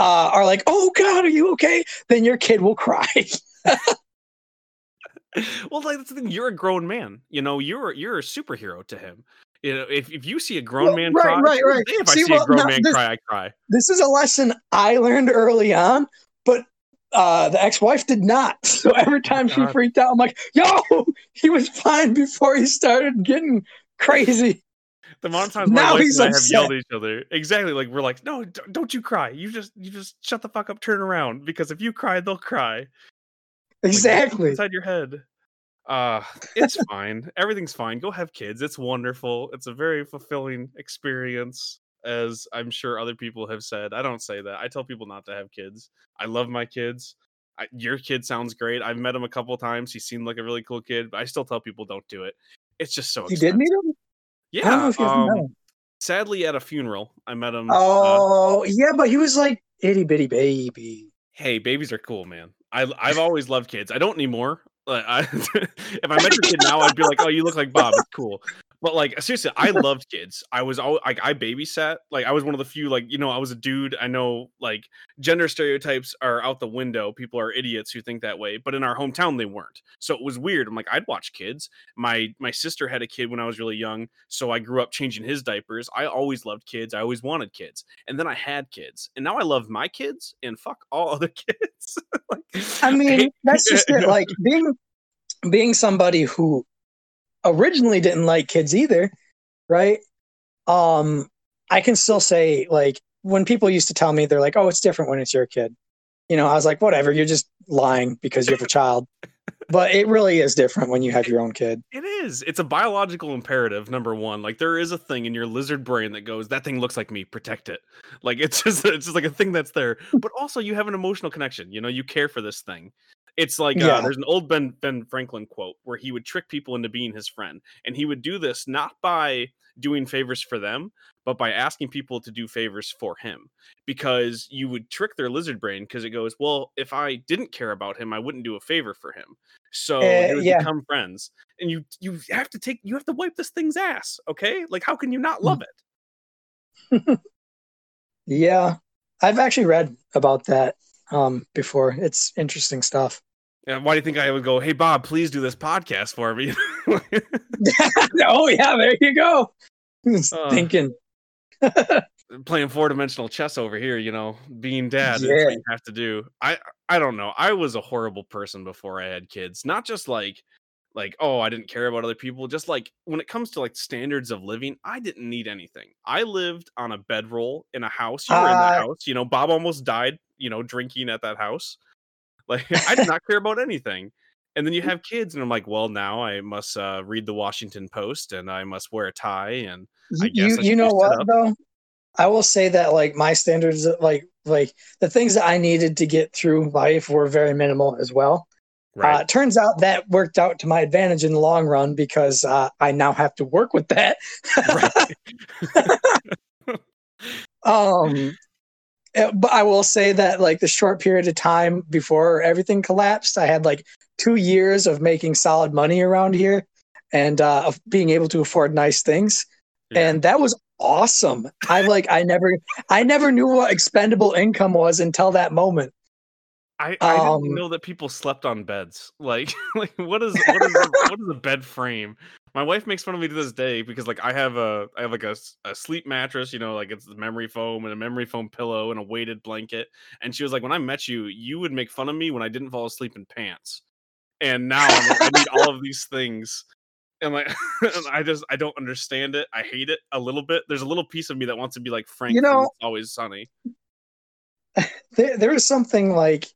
uh, are like oh god are you okay? then your kid will cry well, like that's the thing. You're a grown man. You know, you're you're a superhero to him. You know, if, if you see a grown well, man right, cry, right, right. if see, I see well, a grown man this, cry, I cry. This is a lesson I learned early on, but uh, the ex-wife did not. So every time oh, she freaked out, I'm like, "Yo, he was fine before he started getting crazy." The amount of times my now wife and I have yelled at each other, exactly like we're like, "No, don't you cry. You just you just shut the fuck up, turn around, because if you cry, they'll cry." Exactly. Like, inside your head. Uh, it's fine. Everything's fine. Go have kids. It's wonderful. It's a very fulfilling experience, as I'm sure other people have said. I don't say that. I tell people not to have kids. I love my kids. I, your kid sounds great. I've met him a couple times. He seemed like a really cool kid, but I still tell people don't do it. It's just so. You did meet him? Yeah. Um, sadly, at a funeral, I met him. Uh oh, uh, yeah, but he was like itty bitty baby. Hey, babies are cool, man. I I've always loved kids. I don't anymore. Like, I, if I met your kid now, I'd be like, "Oh, you look like Bob. It's cool." But like seriously, I loved kids. I was all like I babysat. Like I was one of the few like you know I was a dude. I know like gender stereotypes are out the window. People are idiots who think that way. But in our hometown they weren't. So it was weird. I'm like I'd watch kids. My my sister had a kid when I was really young, so I grew up changing his diapers. I always loved kids. I always wanted kids. And then I had kids. And now I love my kids and fuck all other kids. like, I mean, that's just it. Like being being somebody who originally didn't like kids either, right? Um, I can still say like when people used to tell me they're like, "Oh, it's different when it's your kid." You know, I was like, "Whatever, you're just lying because you have a child." but it really is different when you have your own kid. It is. It's a biological imperative. Number one, like there is a thing in your lizard brain that goes, "That thing looks like me. Protect it." Like it's just it's just like a thing that's there. But also, you have an emotional connection. You know, you care for this thing. It's like uh, yeah. there's an old Ben Ben Franklin quote where he would trick people into being his friend, and he would do this not by doing favors for them, but by asking people to do favors for him. Because you would trick their lizard brain because it goes, well, if I didn't care about him, I wouldn't do a favor for him. So uh, would yeah. become friends, and you you have to take you have to wipe this thing's ass. Okay, like how can you not love it? yeah, I've actually read about that um, before. It's interesting stuff. Yeah, why do you think I would go, hey Bob, please do this podcast for me? oh yeah, there you go. Uh, Thinking. playing four dimensional chess over here, you know, being dad, yeah. that's what you have to do. I I don't know. I was a horrible person before I had kids. Not just like like, oh, I didn't care about other people. Just like when it comes to like standards of living, I didn't need anything. I lived on a bedroll in a house. You were uh, in the house. You know, Bob almost died, you know, drinking at that house. Like I did not care about anything. And then you have kids, and I'm like, well, now I must uh, read the Washington Post, and I must wear a tie, and I you you know what though, I will say that like my standards, like like the things that I needed to get through life were very minimal as well. Right. Uh, turns out that worked out to my advantage in the long run because uh, I now have to work with that. um, uh, but I will say that like the short period of time before everything collapsed, I had like two years of making solid money around here and uh, of being able to afford nice things, yeah. and that was awesome. I like I never I never knew what expendable income was until that moment. I, I um, didn't know that people slept on beds. Like, like what is what is a, what is a bed frame? My wife makes fun of me to this day because like I have a I have like a, a sleep mattress, you know, like it's memory foam and a memory foam pillow and a weighted blanket. And she was like, when I met you, you would make fun of me when I didn't fall asleep in pants. And now like, I need all of these things. And like I just I don't understand it. I hate it a little bit. There's a little piece of me that wants to be like Frank. You know, always sunny. There, there is something like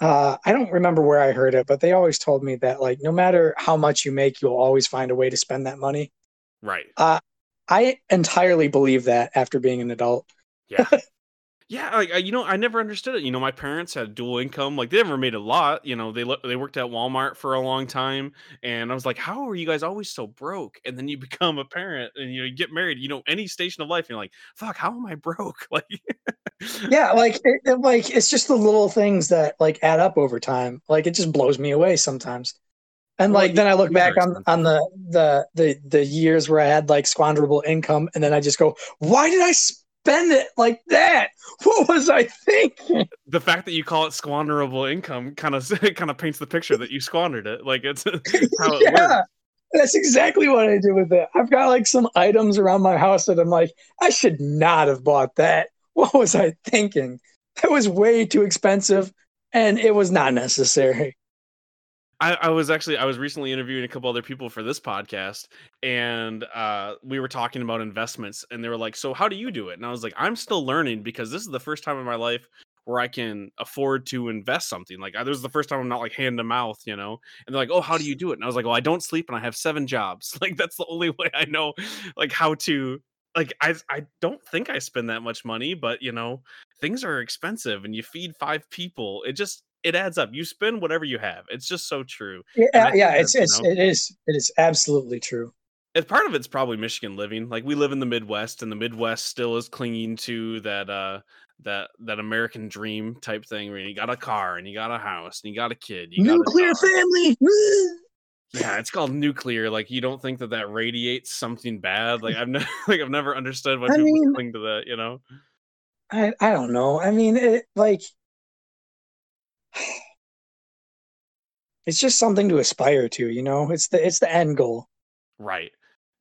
uh, I don't remember where I heard it, but they always told me that like no matter how much you make, you'll always find a way to spend that money. Right. Uh, I entirely believe that after being an adult. yeah. Yeah, like uh, you know, I never understood it. You know, my parents had dual income. Like they never made a lot. You know, they they worked at Walmart for a long time, and I was like, how are you guys always so broke? And then you become a parent, and you know, you get married. You know, any station of life, you're like, fuck, how am I broke? Like, yeah, like it, it, like it's just the little things that like add up over time. Like it just blows me away sometimes. And well, like then I look back on on the, the the the years where I had like squanderable income, and then I just go, why did I? Spend it like that? What was I thinking? The fact that you call it squanderable income kind of kind of paints the picture that you squandered it. Like it's how it yeah. Works. That's exactly what I do with it. I've got like some items around my house that I'm like, I should not have bought that. What was I thinking? That was way too expensive and it was not necessary. I, I, was actually I was recently interviewing a couple other people for this podcast, and uh, we were talking about investments, and they were like, "So how do you do it?" And I was like, "I'm still learning because this is the first time in my life where I can afford to invest something. Like this is the first time I'm not like hand to mouth, you know." And they're like, "Oh, how do you do it?" And I was like, "Well, I don't sleep, and I have seven jobs. Like that's the only way I know, like how to." Like I, I don't think I spend that much money, but you know, things are expensive, and you feed five people. It just it adds up. You spend whatever you have. It's just so true. Yeah, yeah, it's it's know, it is it is absolutely true. As part of it's probably Michigan living. Like we live in the Midwest, and the Midwest still is clinging to that uh that that American dream type thing where you got a car and you got a house and you got a kid. You nuclear family. yeah, it's called nuclear. Like you don't think that that radiates something bad. Like I've never like I've never understood why I people mean, cling to that. You know. I I don't know. I mean, it like it's just something to aspire to, you know. It's the it's the end goal. Right.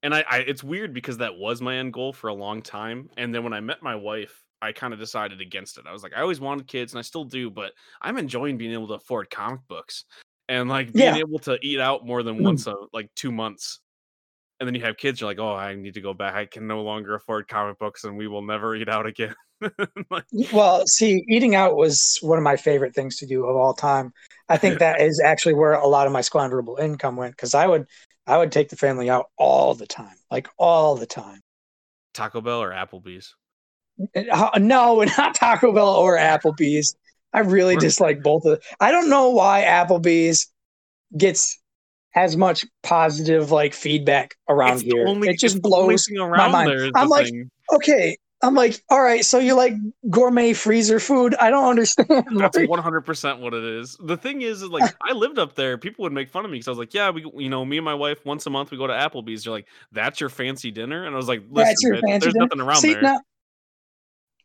And I, I it's weird because that was my end goal for a long time. And then when I met my wife, I kind of decided against it. I was like, I always wanted kids and I still do, but I'm enjoying being able to afford comic books and like being yeah. able to eat out more than mm. once a like two months. And then you have kids, you're like, oh, I need to go back. I can no longer afford comic books and we will never eat out again. like, well, see, eating out was one of my favorite things to do of all time. I think that is actually where a lot of my squanderable income went because I would I would take the family out all the time, like all the time. Taco Bell or Applebee's? No, not Taco Bell or Applebee's. I really dislike both of. Them. I don't know why Applebee's gets as much positive like feedback around it's here. Only, it just blows my mind. I'm like, thing. okay, I'm like, all right, so you like gourmet freezer food? I don't understand. That's 100 percent what it is. The thing is, is like I lived up there. People would make fun of me because I was like, yeah, we, you know, me and my wife once a month we go to Applebee's. They're like, that's your fancy dinner, and I was like, listen, bitch, there's dinner? nothing around See, there. Now,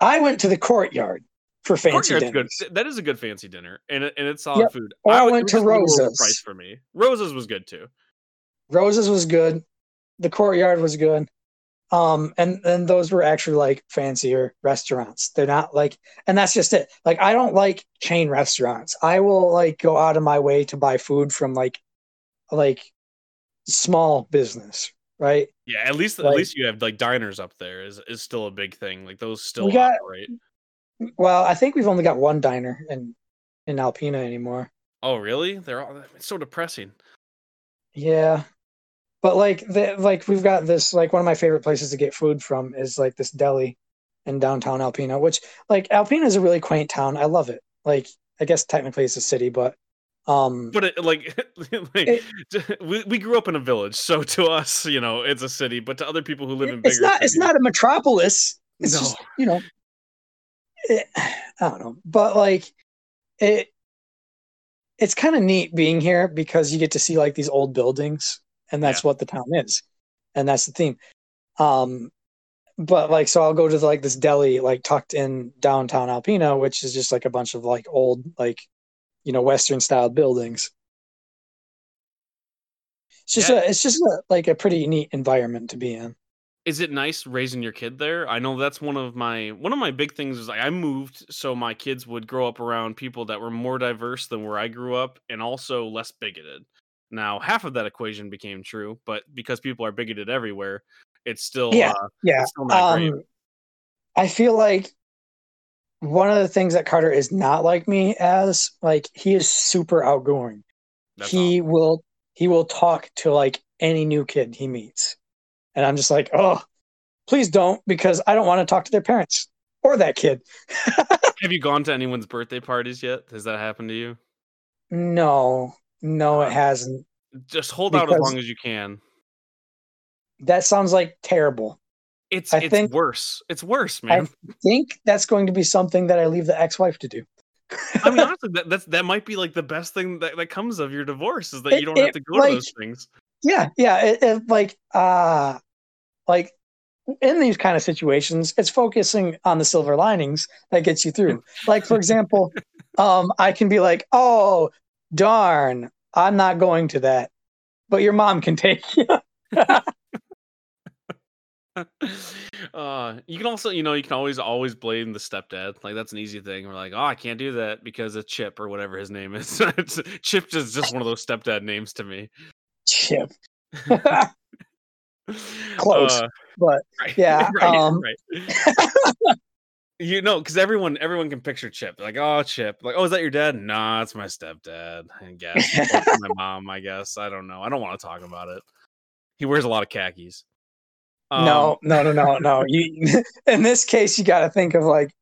I went to the courtyard for fancy dinner. That is a good fancy dinner, and it, and it's solid yep. food. Or I, went to Rosa's. Price for me. Rosa's was good too. Rosa's was good. The courtyard was good. Um, and and those were actually like fancier restaurants. They're not like, and that's just it. Like I don't like chain restaurants. I will like go out of my way to buy food from like like small business, right? Yeah, at least like, at least you have like diners up there is is still a big thing. Like those still we got, operate. Well, I think we've only got one diner in in Alpena anymore. Oh, really? They're all it's so depressing. Yeah, but like the like we've got this like one of my favorite places to get food from is like this deli in downtown Alpena, which like Alpena is a really quaint town. I love it. Like I guess technically it's a city, but um but it, like, like it, we, we grew up in a village so to us you know it's a city but to other people who live in bigger it's not cities, it's not a metropolis it's no. just you know it, i don't know but like it it's kind of neat being here because you get to see like these old buildings and that's yeah. what the town is and that's the theme um but like so i'll go to like this deli like tucked in downtown alpena which is just like a bunch of like old like you know western style buildings it's just yeah. a, it's just a, like a pretty neat environment to be in is it nice raising your kid there i know that's one of my one of my big things is like i moved so my kids would grow up around people that were more diverse than where i grew up and also less bigoted now, half of that equation became true, but because people are bigoted everywhere, it's still yeah, uh, yeah. Still um, I feel like one of the things that Carter is not like me as like he is super outgoing. That's he awesome. will he will talk to like any new kid he meets, and I'm just like, oh, please don't because I don't want to talk to their parents. or that kid. Have you gone to anyone's birthday parties yet? Has that happened to you? No, no, it um, hasn't. Just hold out as long as you can. That sounds like terrible. It's I it's think- worse. It's worse, man. I think that's going to be something that I leave the ex-wife to do. I mean, honestly, that that's, that might be like the best thing that, that comes of your divorce is that It- you don't have to go like- to those things. Yeah, yeah. It, it, like, uh, like in these kind of situations, it's focusing on the silver linings that gets you through. Like, for example, um, I can be like, "Oh, darn, I'm not going to that," but your mom can take you. uh, you can also, you know, you can always always blame the stepdad. Like that's an easy thing. We're like, oh, I can't do that because of Chip or whatever his name is. It's- Chip is just one of those stepdad names to me. Chip. Close. Uh, But right, Yeah, right, um, right. you know, because everyone everyone can picture Chip. Like, oh, Chip. Like, oh, is that your dad? Nah, it's my stepdad. I guess. My mom. I guess. I don't know. I don't want to talk about it. He wears a lot of khakis. Um, no, no, no, no, no. You, in this case, you got to think of like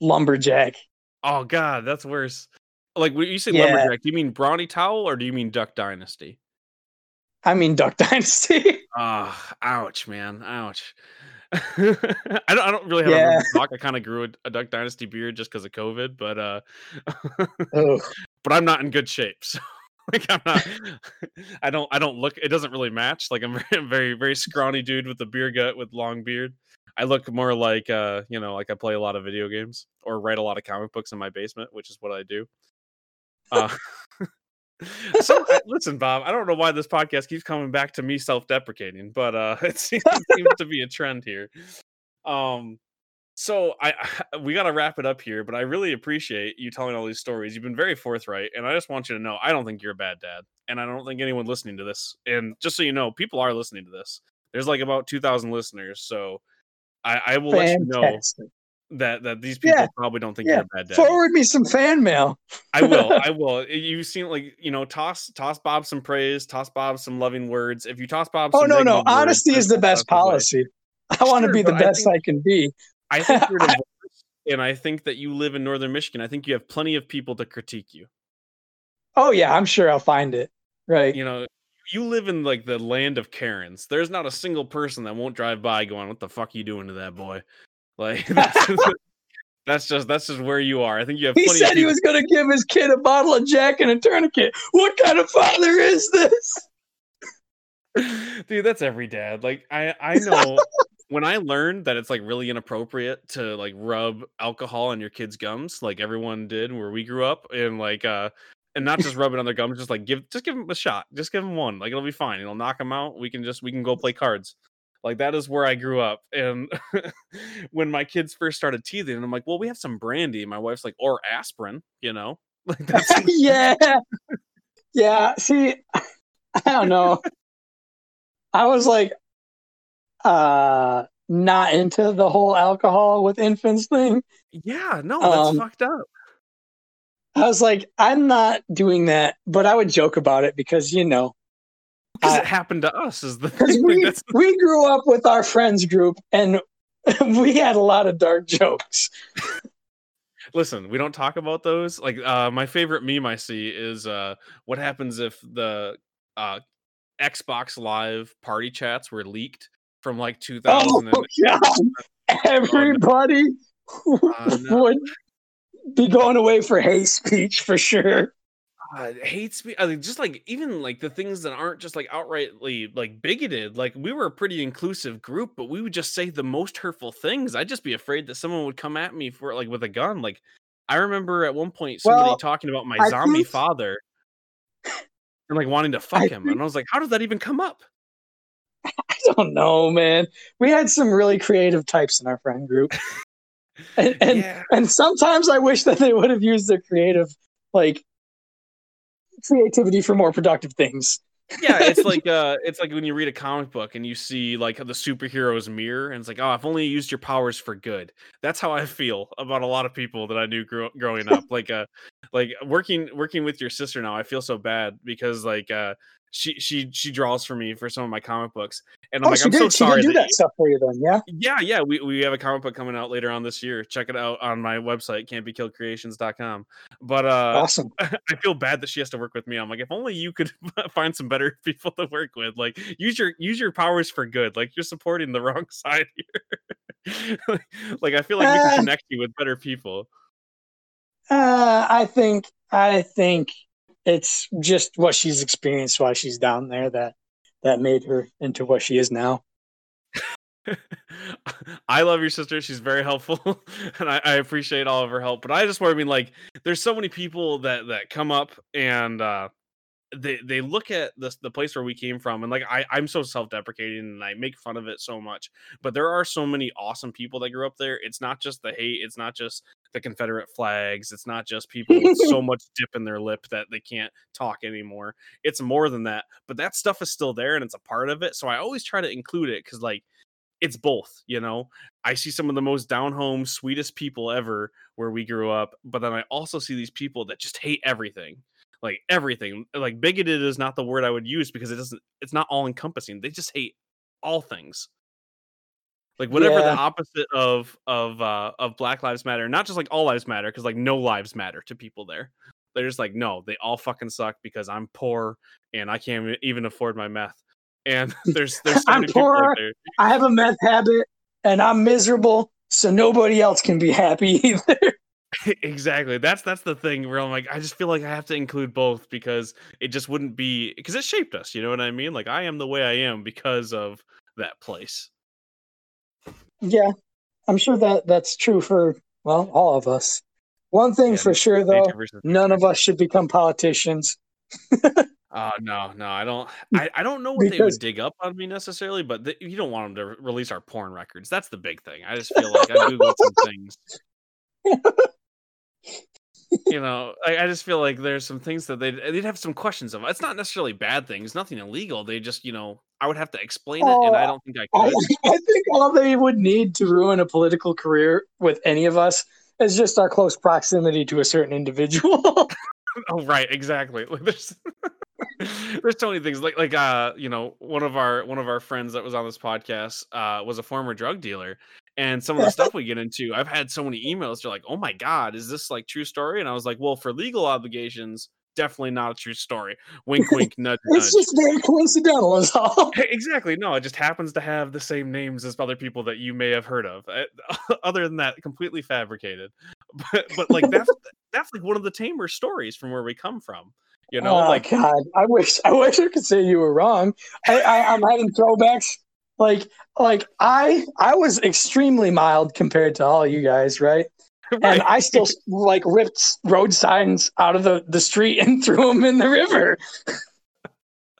lumberjack. Oh God, that's worse. Like when you say Yeah. lumberjack, do you mean Brawny Towel or do you mean Duck Dynasty? I mean, Duck Dynasty. Ah, ouch, man, ouch. I don't. I don't really have a Yeah. to talk. I kind of grew a, a Duck Dynasty beard just because of COVID, but uh, but I'm not in good shape. So like I'm not. I don't. I don't look. It doesn't really match. Like I'm very, very, very scrawny dude with a beer gut with long beard. I look more like uh, you know, like I play a lot of video games or write a lot of comic books in my basement, which is what I do. Uh, so listen, Bob. I don't know why this podcast keeps coming back to me self-deprecating, but uh, it seems, seems to be a trend here. Um, so I we got to wrap it up here, but I really appreciate you telling all these stories. You've been very forthright, and I just want you to know I don't think you're a bad dad, and I don't think anyone listening to this. And just so you know, people are listening to this. There's like about two thousand listeners, so I, I will let you know fantastic. That that these people Yeah, probably don't think yeah. you're a bad dad. Forward me some fan mail. I will. I will. You've seen like you know, toss toss Bob some praise, toss Bob some loving words. If you toss Bob, Oh no, no. words, Honesty is the best policy. I want to be the but I best think- I can be. I think you're divorced, and I think that you live in northern Michigan. I think you have plenty of people to critique you. Oh yeah, I'm sure I'll find it. Right. You know, you live in like the land of Karens. There's not a single person that won't drive by going, "What the fuck you doing to that boy?" Like that's just, that's just that's just where you are. I think you have. He plenty said of he was going to give his kid a bottle of Jack and a tourniquet. What kind of father is this? dude that's every dad like i i know when i learned that it's like really inappropriate to like rub alcohol on your kids gums like everyone did where we grew up and like uh and not just rub it on their gums just like give just give them a shot just give them one like it'll be fine it'll knock them out we can just we can go play cards like that is where i grew up and when my kids first started teething i'm like well we have some brandy my wife's like or aspirin you know like that's yeah. Yeah. See, I don't know. I was like, uh, not into the whole alcohol with infants thing. yeah no that's Um, fucked up I was like, I'm not doing that, but I would joke about it because, you know, because I- it happened to us is the thing. We, we grew up with our friends group and we had a lot of dark jokes. listen we don't talk about those like uh my favorite meme i see is uh what happens if the uh xbox live party chats were leaked from like 2000 Oh, God. Everybody Uh, no. would be going away for hate speech for sure. Uh, hate speech I mean, just like even like the things that aren't just like outrightly like bigoted like we were a pretty inclusive group but we would just say the most hurtful things i'd just be afraid that someone would come at me for like with a gun like i remember at one point somebody Well, talking about my I zombie think- father and like wanting to fuck I him and i was like how did that even come up I don't know, man. We had some really creative types in our friend group. And and, yeah and sometimes I wish that they would have used their creative like creativity for more productive things. yeah it's like uh it's like when you read a comic book and you see like the superhero's mirror and it's like oh I've only used your powers for good that's how i feel about a lot of people that i knew grow- growing up like uh like working working with your sister now i feel so bad because like uh she she she draws for me for some of my comic books, and I'm Oh, like, I'm did. so she sorry. did do that that stuff for you then, yeah. yeah, yeah, we, we have a comic book coming out later on this year. Check it out on my website, can'tbekilledcreations.com. But uh Awesome. I feel bad that she has to work with me. I'm like, if only you could find some better people to work with. Like use your use your powers for good. Like you're supporting the wrong side here. like I feel like we Uh, can connect you with better people. Uh, I think I think it's just what she's experienced while she's down there that that made her into what she is now. I love your sister. She's very helpful, and I, I appreciate all of her help. But I just want to mean like, there's so many people that that come up and uh, they they look at this the place where we came from, and like I I'm so self deprecating and I make fun of it so much. But there are so many awesome people that grew up there. It's not just the hate. It's not just the Confederate flags. It's not just people with so much dip in their lip that they can't talk anymore. It's more than that. But that stuff is still there, and it's a part of it. So I always try to include it because like it's both, you know. I see some of the most down home, sweetest people ever where we grew up, but then I also see these people that just hate everything. Like everything. Like bigoted is not the word I would use because it doesn't it's not all encompassing. They just hate all things. Like whatever the opposite of of uh of Black Lives Matter, not just like all lives matter, because like no lives matter to people there. They're just like, no, they all fucking suck because I'm poor and I can't even afford my meth. And there's there's so I'm many people poor. there. I have a meth habit and I'm miserable, so nobody else can be happy either. exactly that's that's the thing where i'm like i just feel like i have to include both because it just wouldn't be because it shaped us you know what i mean like i am the way i am because of that place yeah, I'm sure that that's true for well all of us. One thing Yeah, for sure though, none of us should become politicians. oh no no i don't I, I don't know what they would dig up on me necessarily but th- you don't want them to re- release our porn records that's the big thing i just feel like i googled some things you know I, I just feel like there's some things that they'd, they'd have some questions of it's not necessarily bad things nothing illegal they just you know i would have to explain it and i don't think i I, could I think all they would need to ruin a political career with any of us is just our close proximity to a certain individual. Oh right, exactly. Like there's there's so many things. Like like uh, you know, one of our one of our friends that was on this podcast uh was a former drug dealer. And some of the stuff we get into, I've had so many emails. They're like, "Oh my god, is this like true story?" And I was like, "Well, for legal obligations, definitely not a true story." Wink, wink, nudge, nudge. it's just very coincidental, is all. Exactly. No, it just happens to have the same names as other people that you may have heard of. Uh, Other than that, completely fabricated. But but like that's that's like one of the tamer stories from where we come from. You know, oh like God, I wish I wish I could say you were wrong. I, I, I'm having throwbacks. Like like I I was extremely mild compared to all you guys, right? And. I still like ripped road signs out of the, the street and threw them in the river.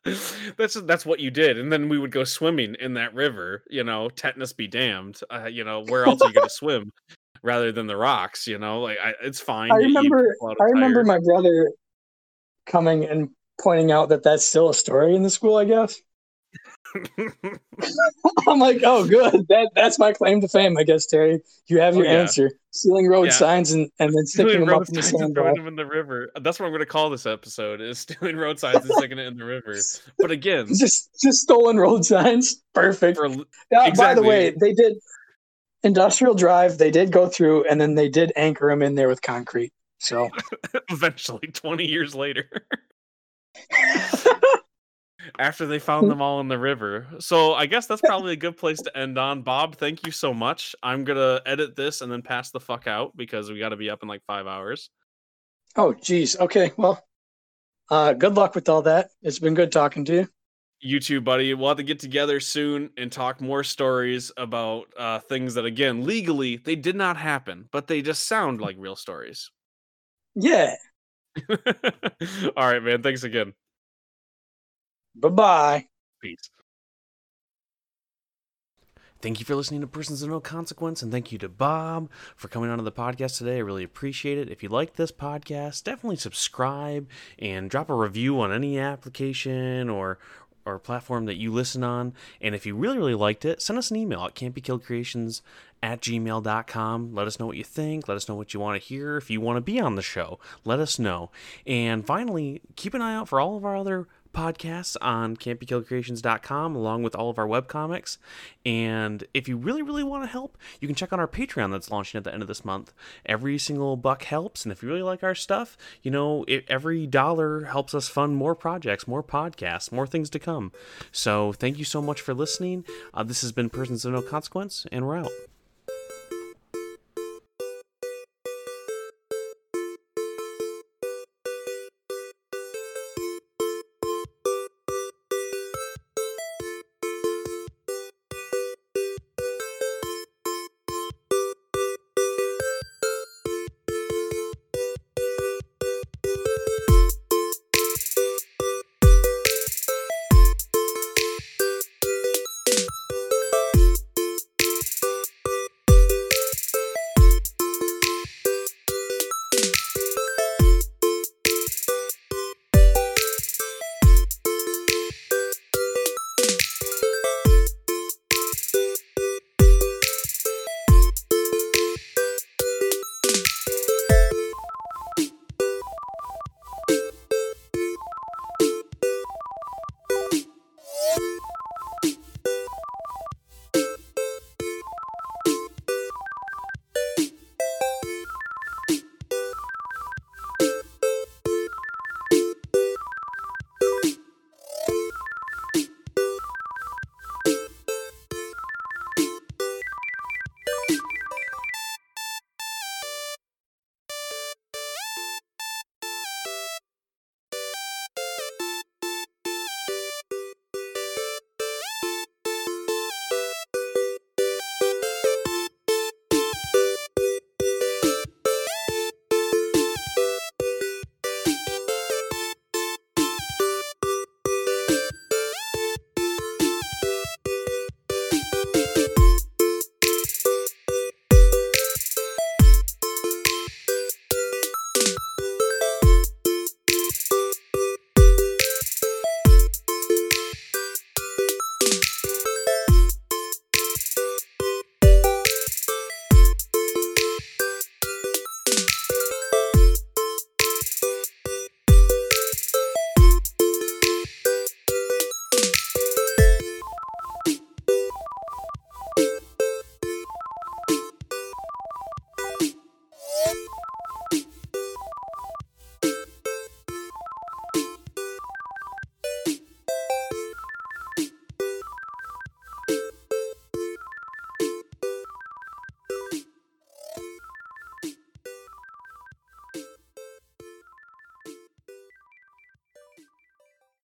that's that's what you did, and then we would go swimming in that river. You know, tetanus be damned. Uh, you know, where else are you gonna swim rather than the rocks? You know, like I, it's fine. I remember I remember tires. my brother coming and pointing out that that's still a story in the school. I guess I'm like, oh, good. That that's my claim to fame. I guess Terry, you have Oh, your yeah. answer: stealing road Yeah. signs and and then sticking stealing them up in the signs and sandbar. throwing them in the river. That's what I'm going to call this episode: is stealing road signs and sticking it in the river. But again, Just just stolen road signs. Perfect. for Yeah, By the way, they did industrial drive. They did go through, and then they did anchor them in there with concrete. So eventually, 20 years later, after they found them all in the river. So I guess that's probably a good place to end on. Bob, thank you so much. I'm gonna edit this and then pass the fuck out because we got to be up in like five hours. oh, geez. Okay. Well, uh, good luck with all that. It's been good talking to you. You too, buddy. We'll have to get together soon and talk more stories about uh, things that, again, legally they did not happen, but they just sound like real stories. Yeah. All right, man. Thanks again. Bye bye. Peace. Thank you for listening to Persons of No Consequence, and thank you to Bob for coming onto the podcast today. I really appreciate it. If you like this podcast, definitely subscribe and drop a review on any application or or platform that you listen on. And if you really, really liked it, send us an email at can'tbekilledcreations at gmail.com. Let us know what you think. Let us know what you want to hear. If you want to be on the show, let us know. And finally, keep an eye out for all of our other podcasts on can'tbekilledcreations.com along with all of our web comics. And if you really, really want to help, you can check out our Patreon that's launching at the end of this month. Every single buck helps. And if you really like our stuff, you know, it, every dollar helps us fund more projects, more podcasts, more things to come. So thank you so much for listening. Uh, this has been Persons of No Consequence, and we're out.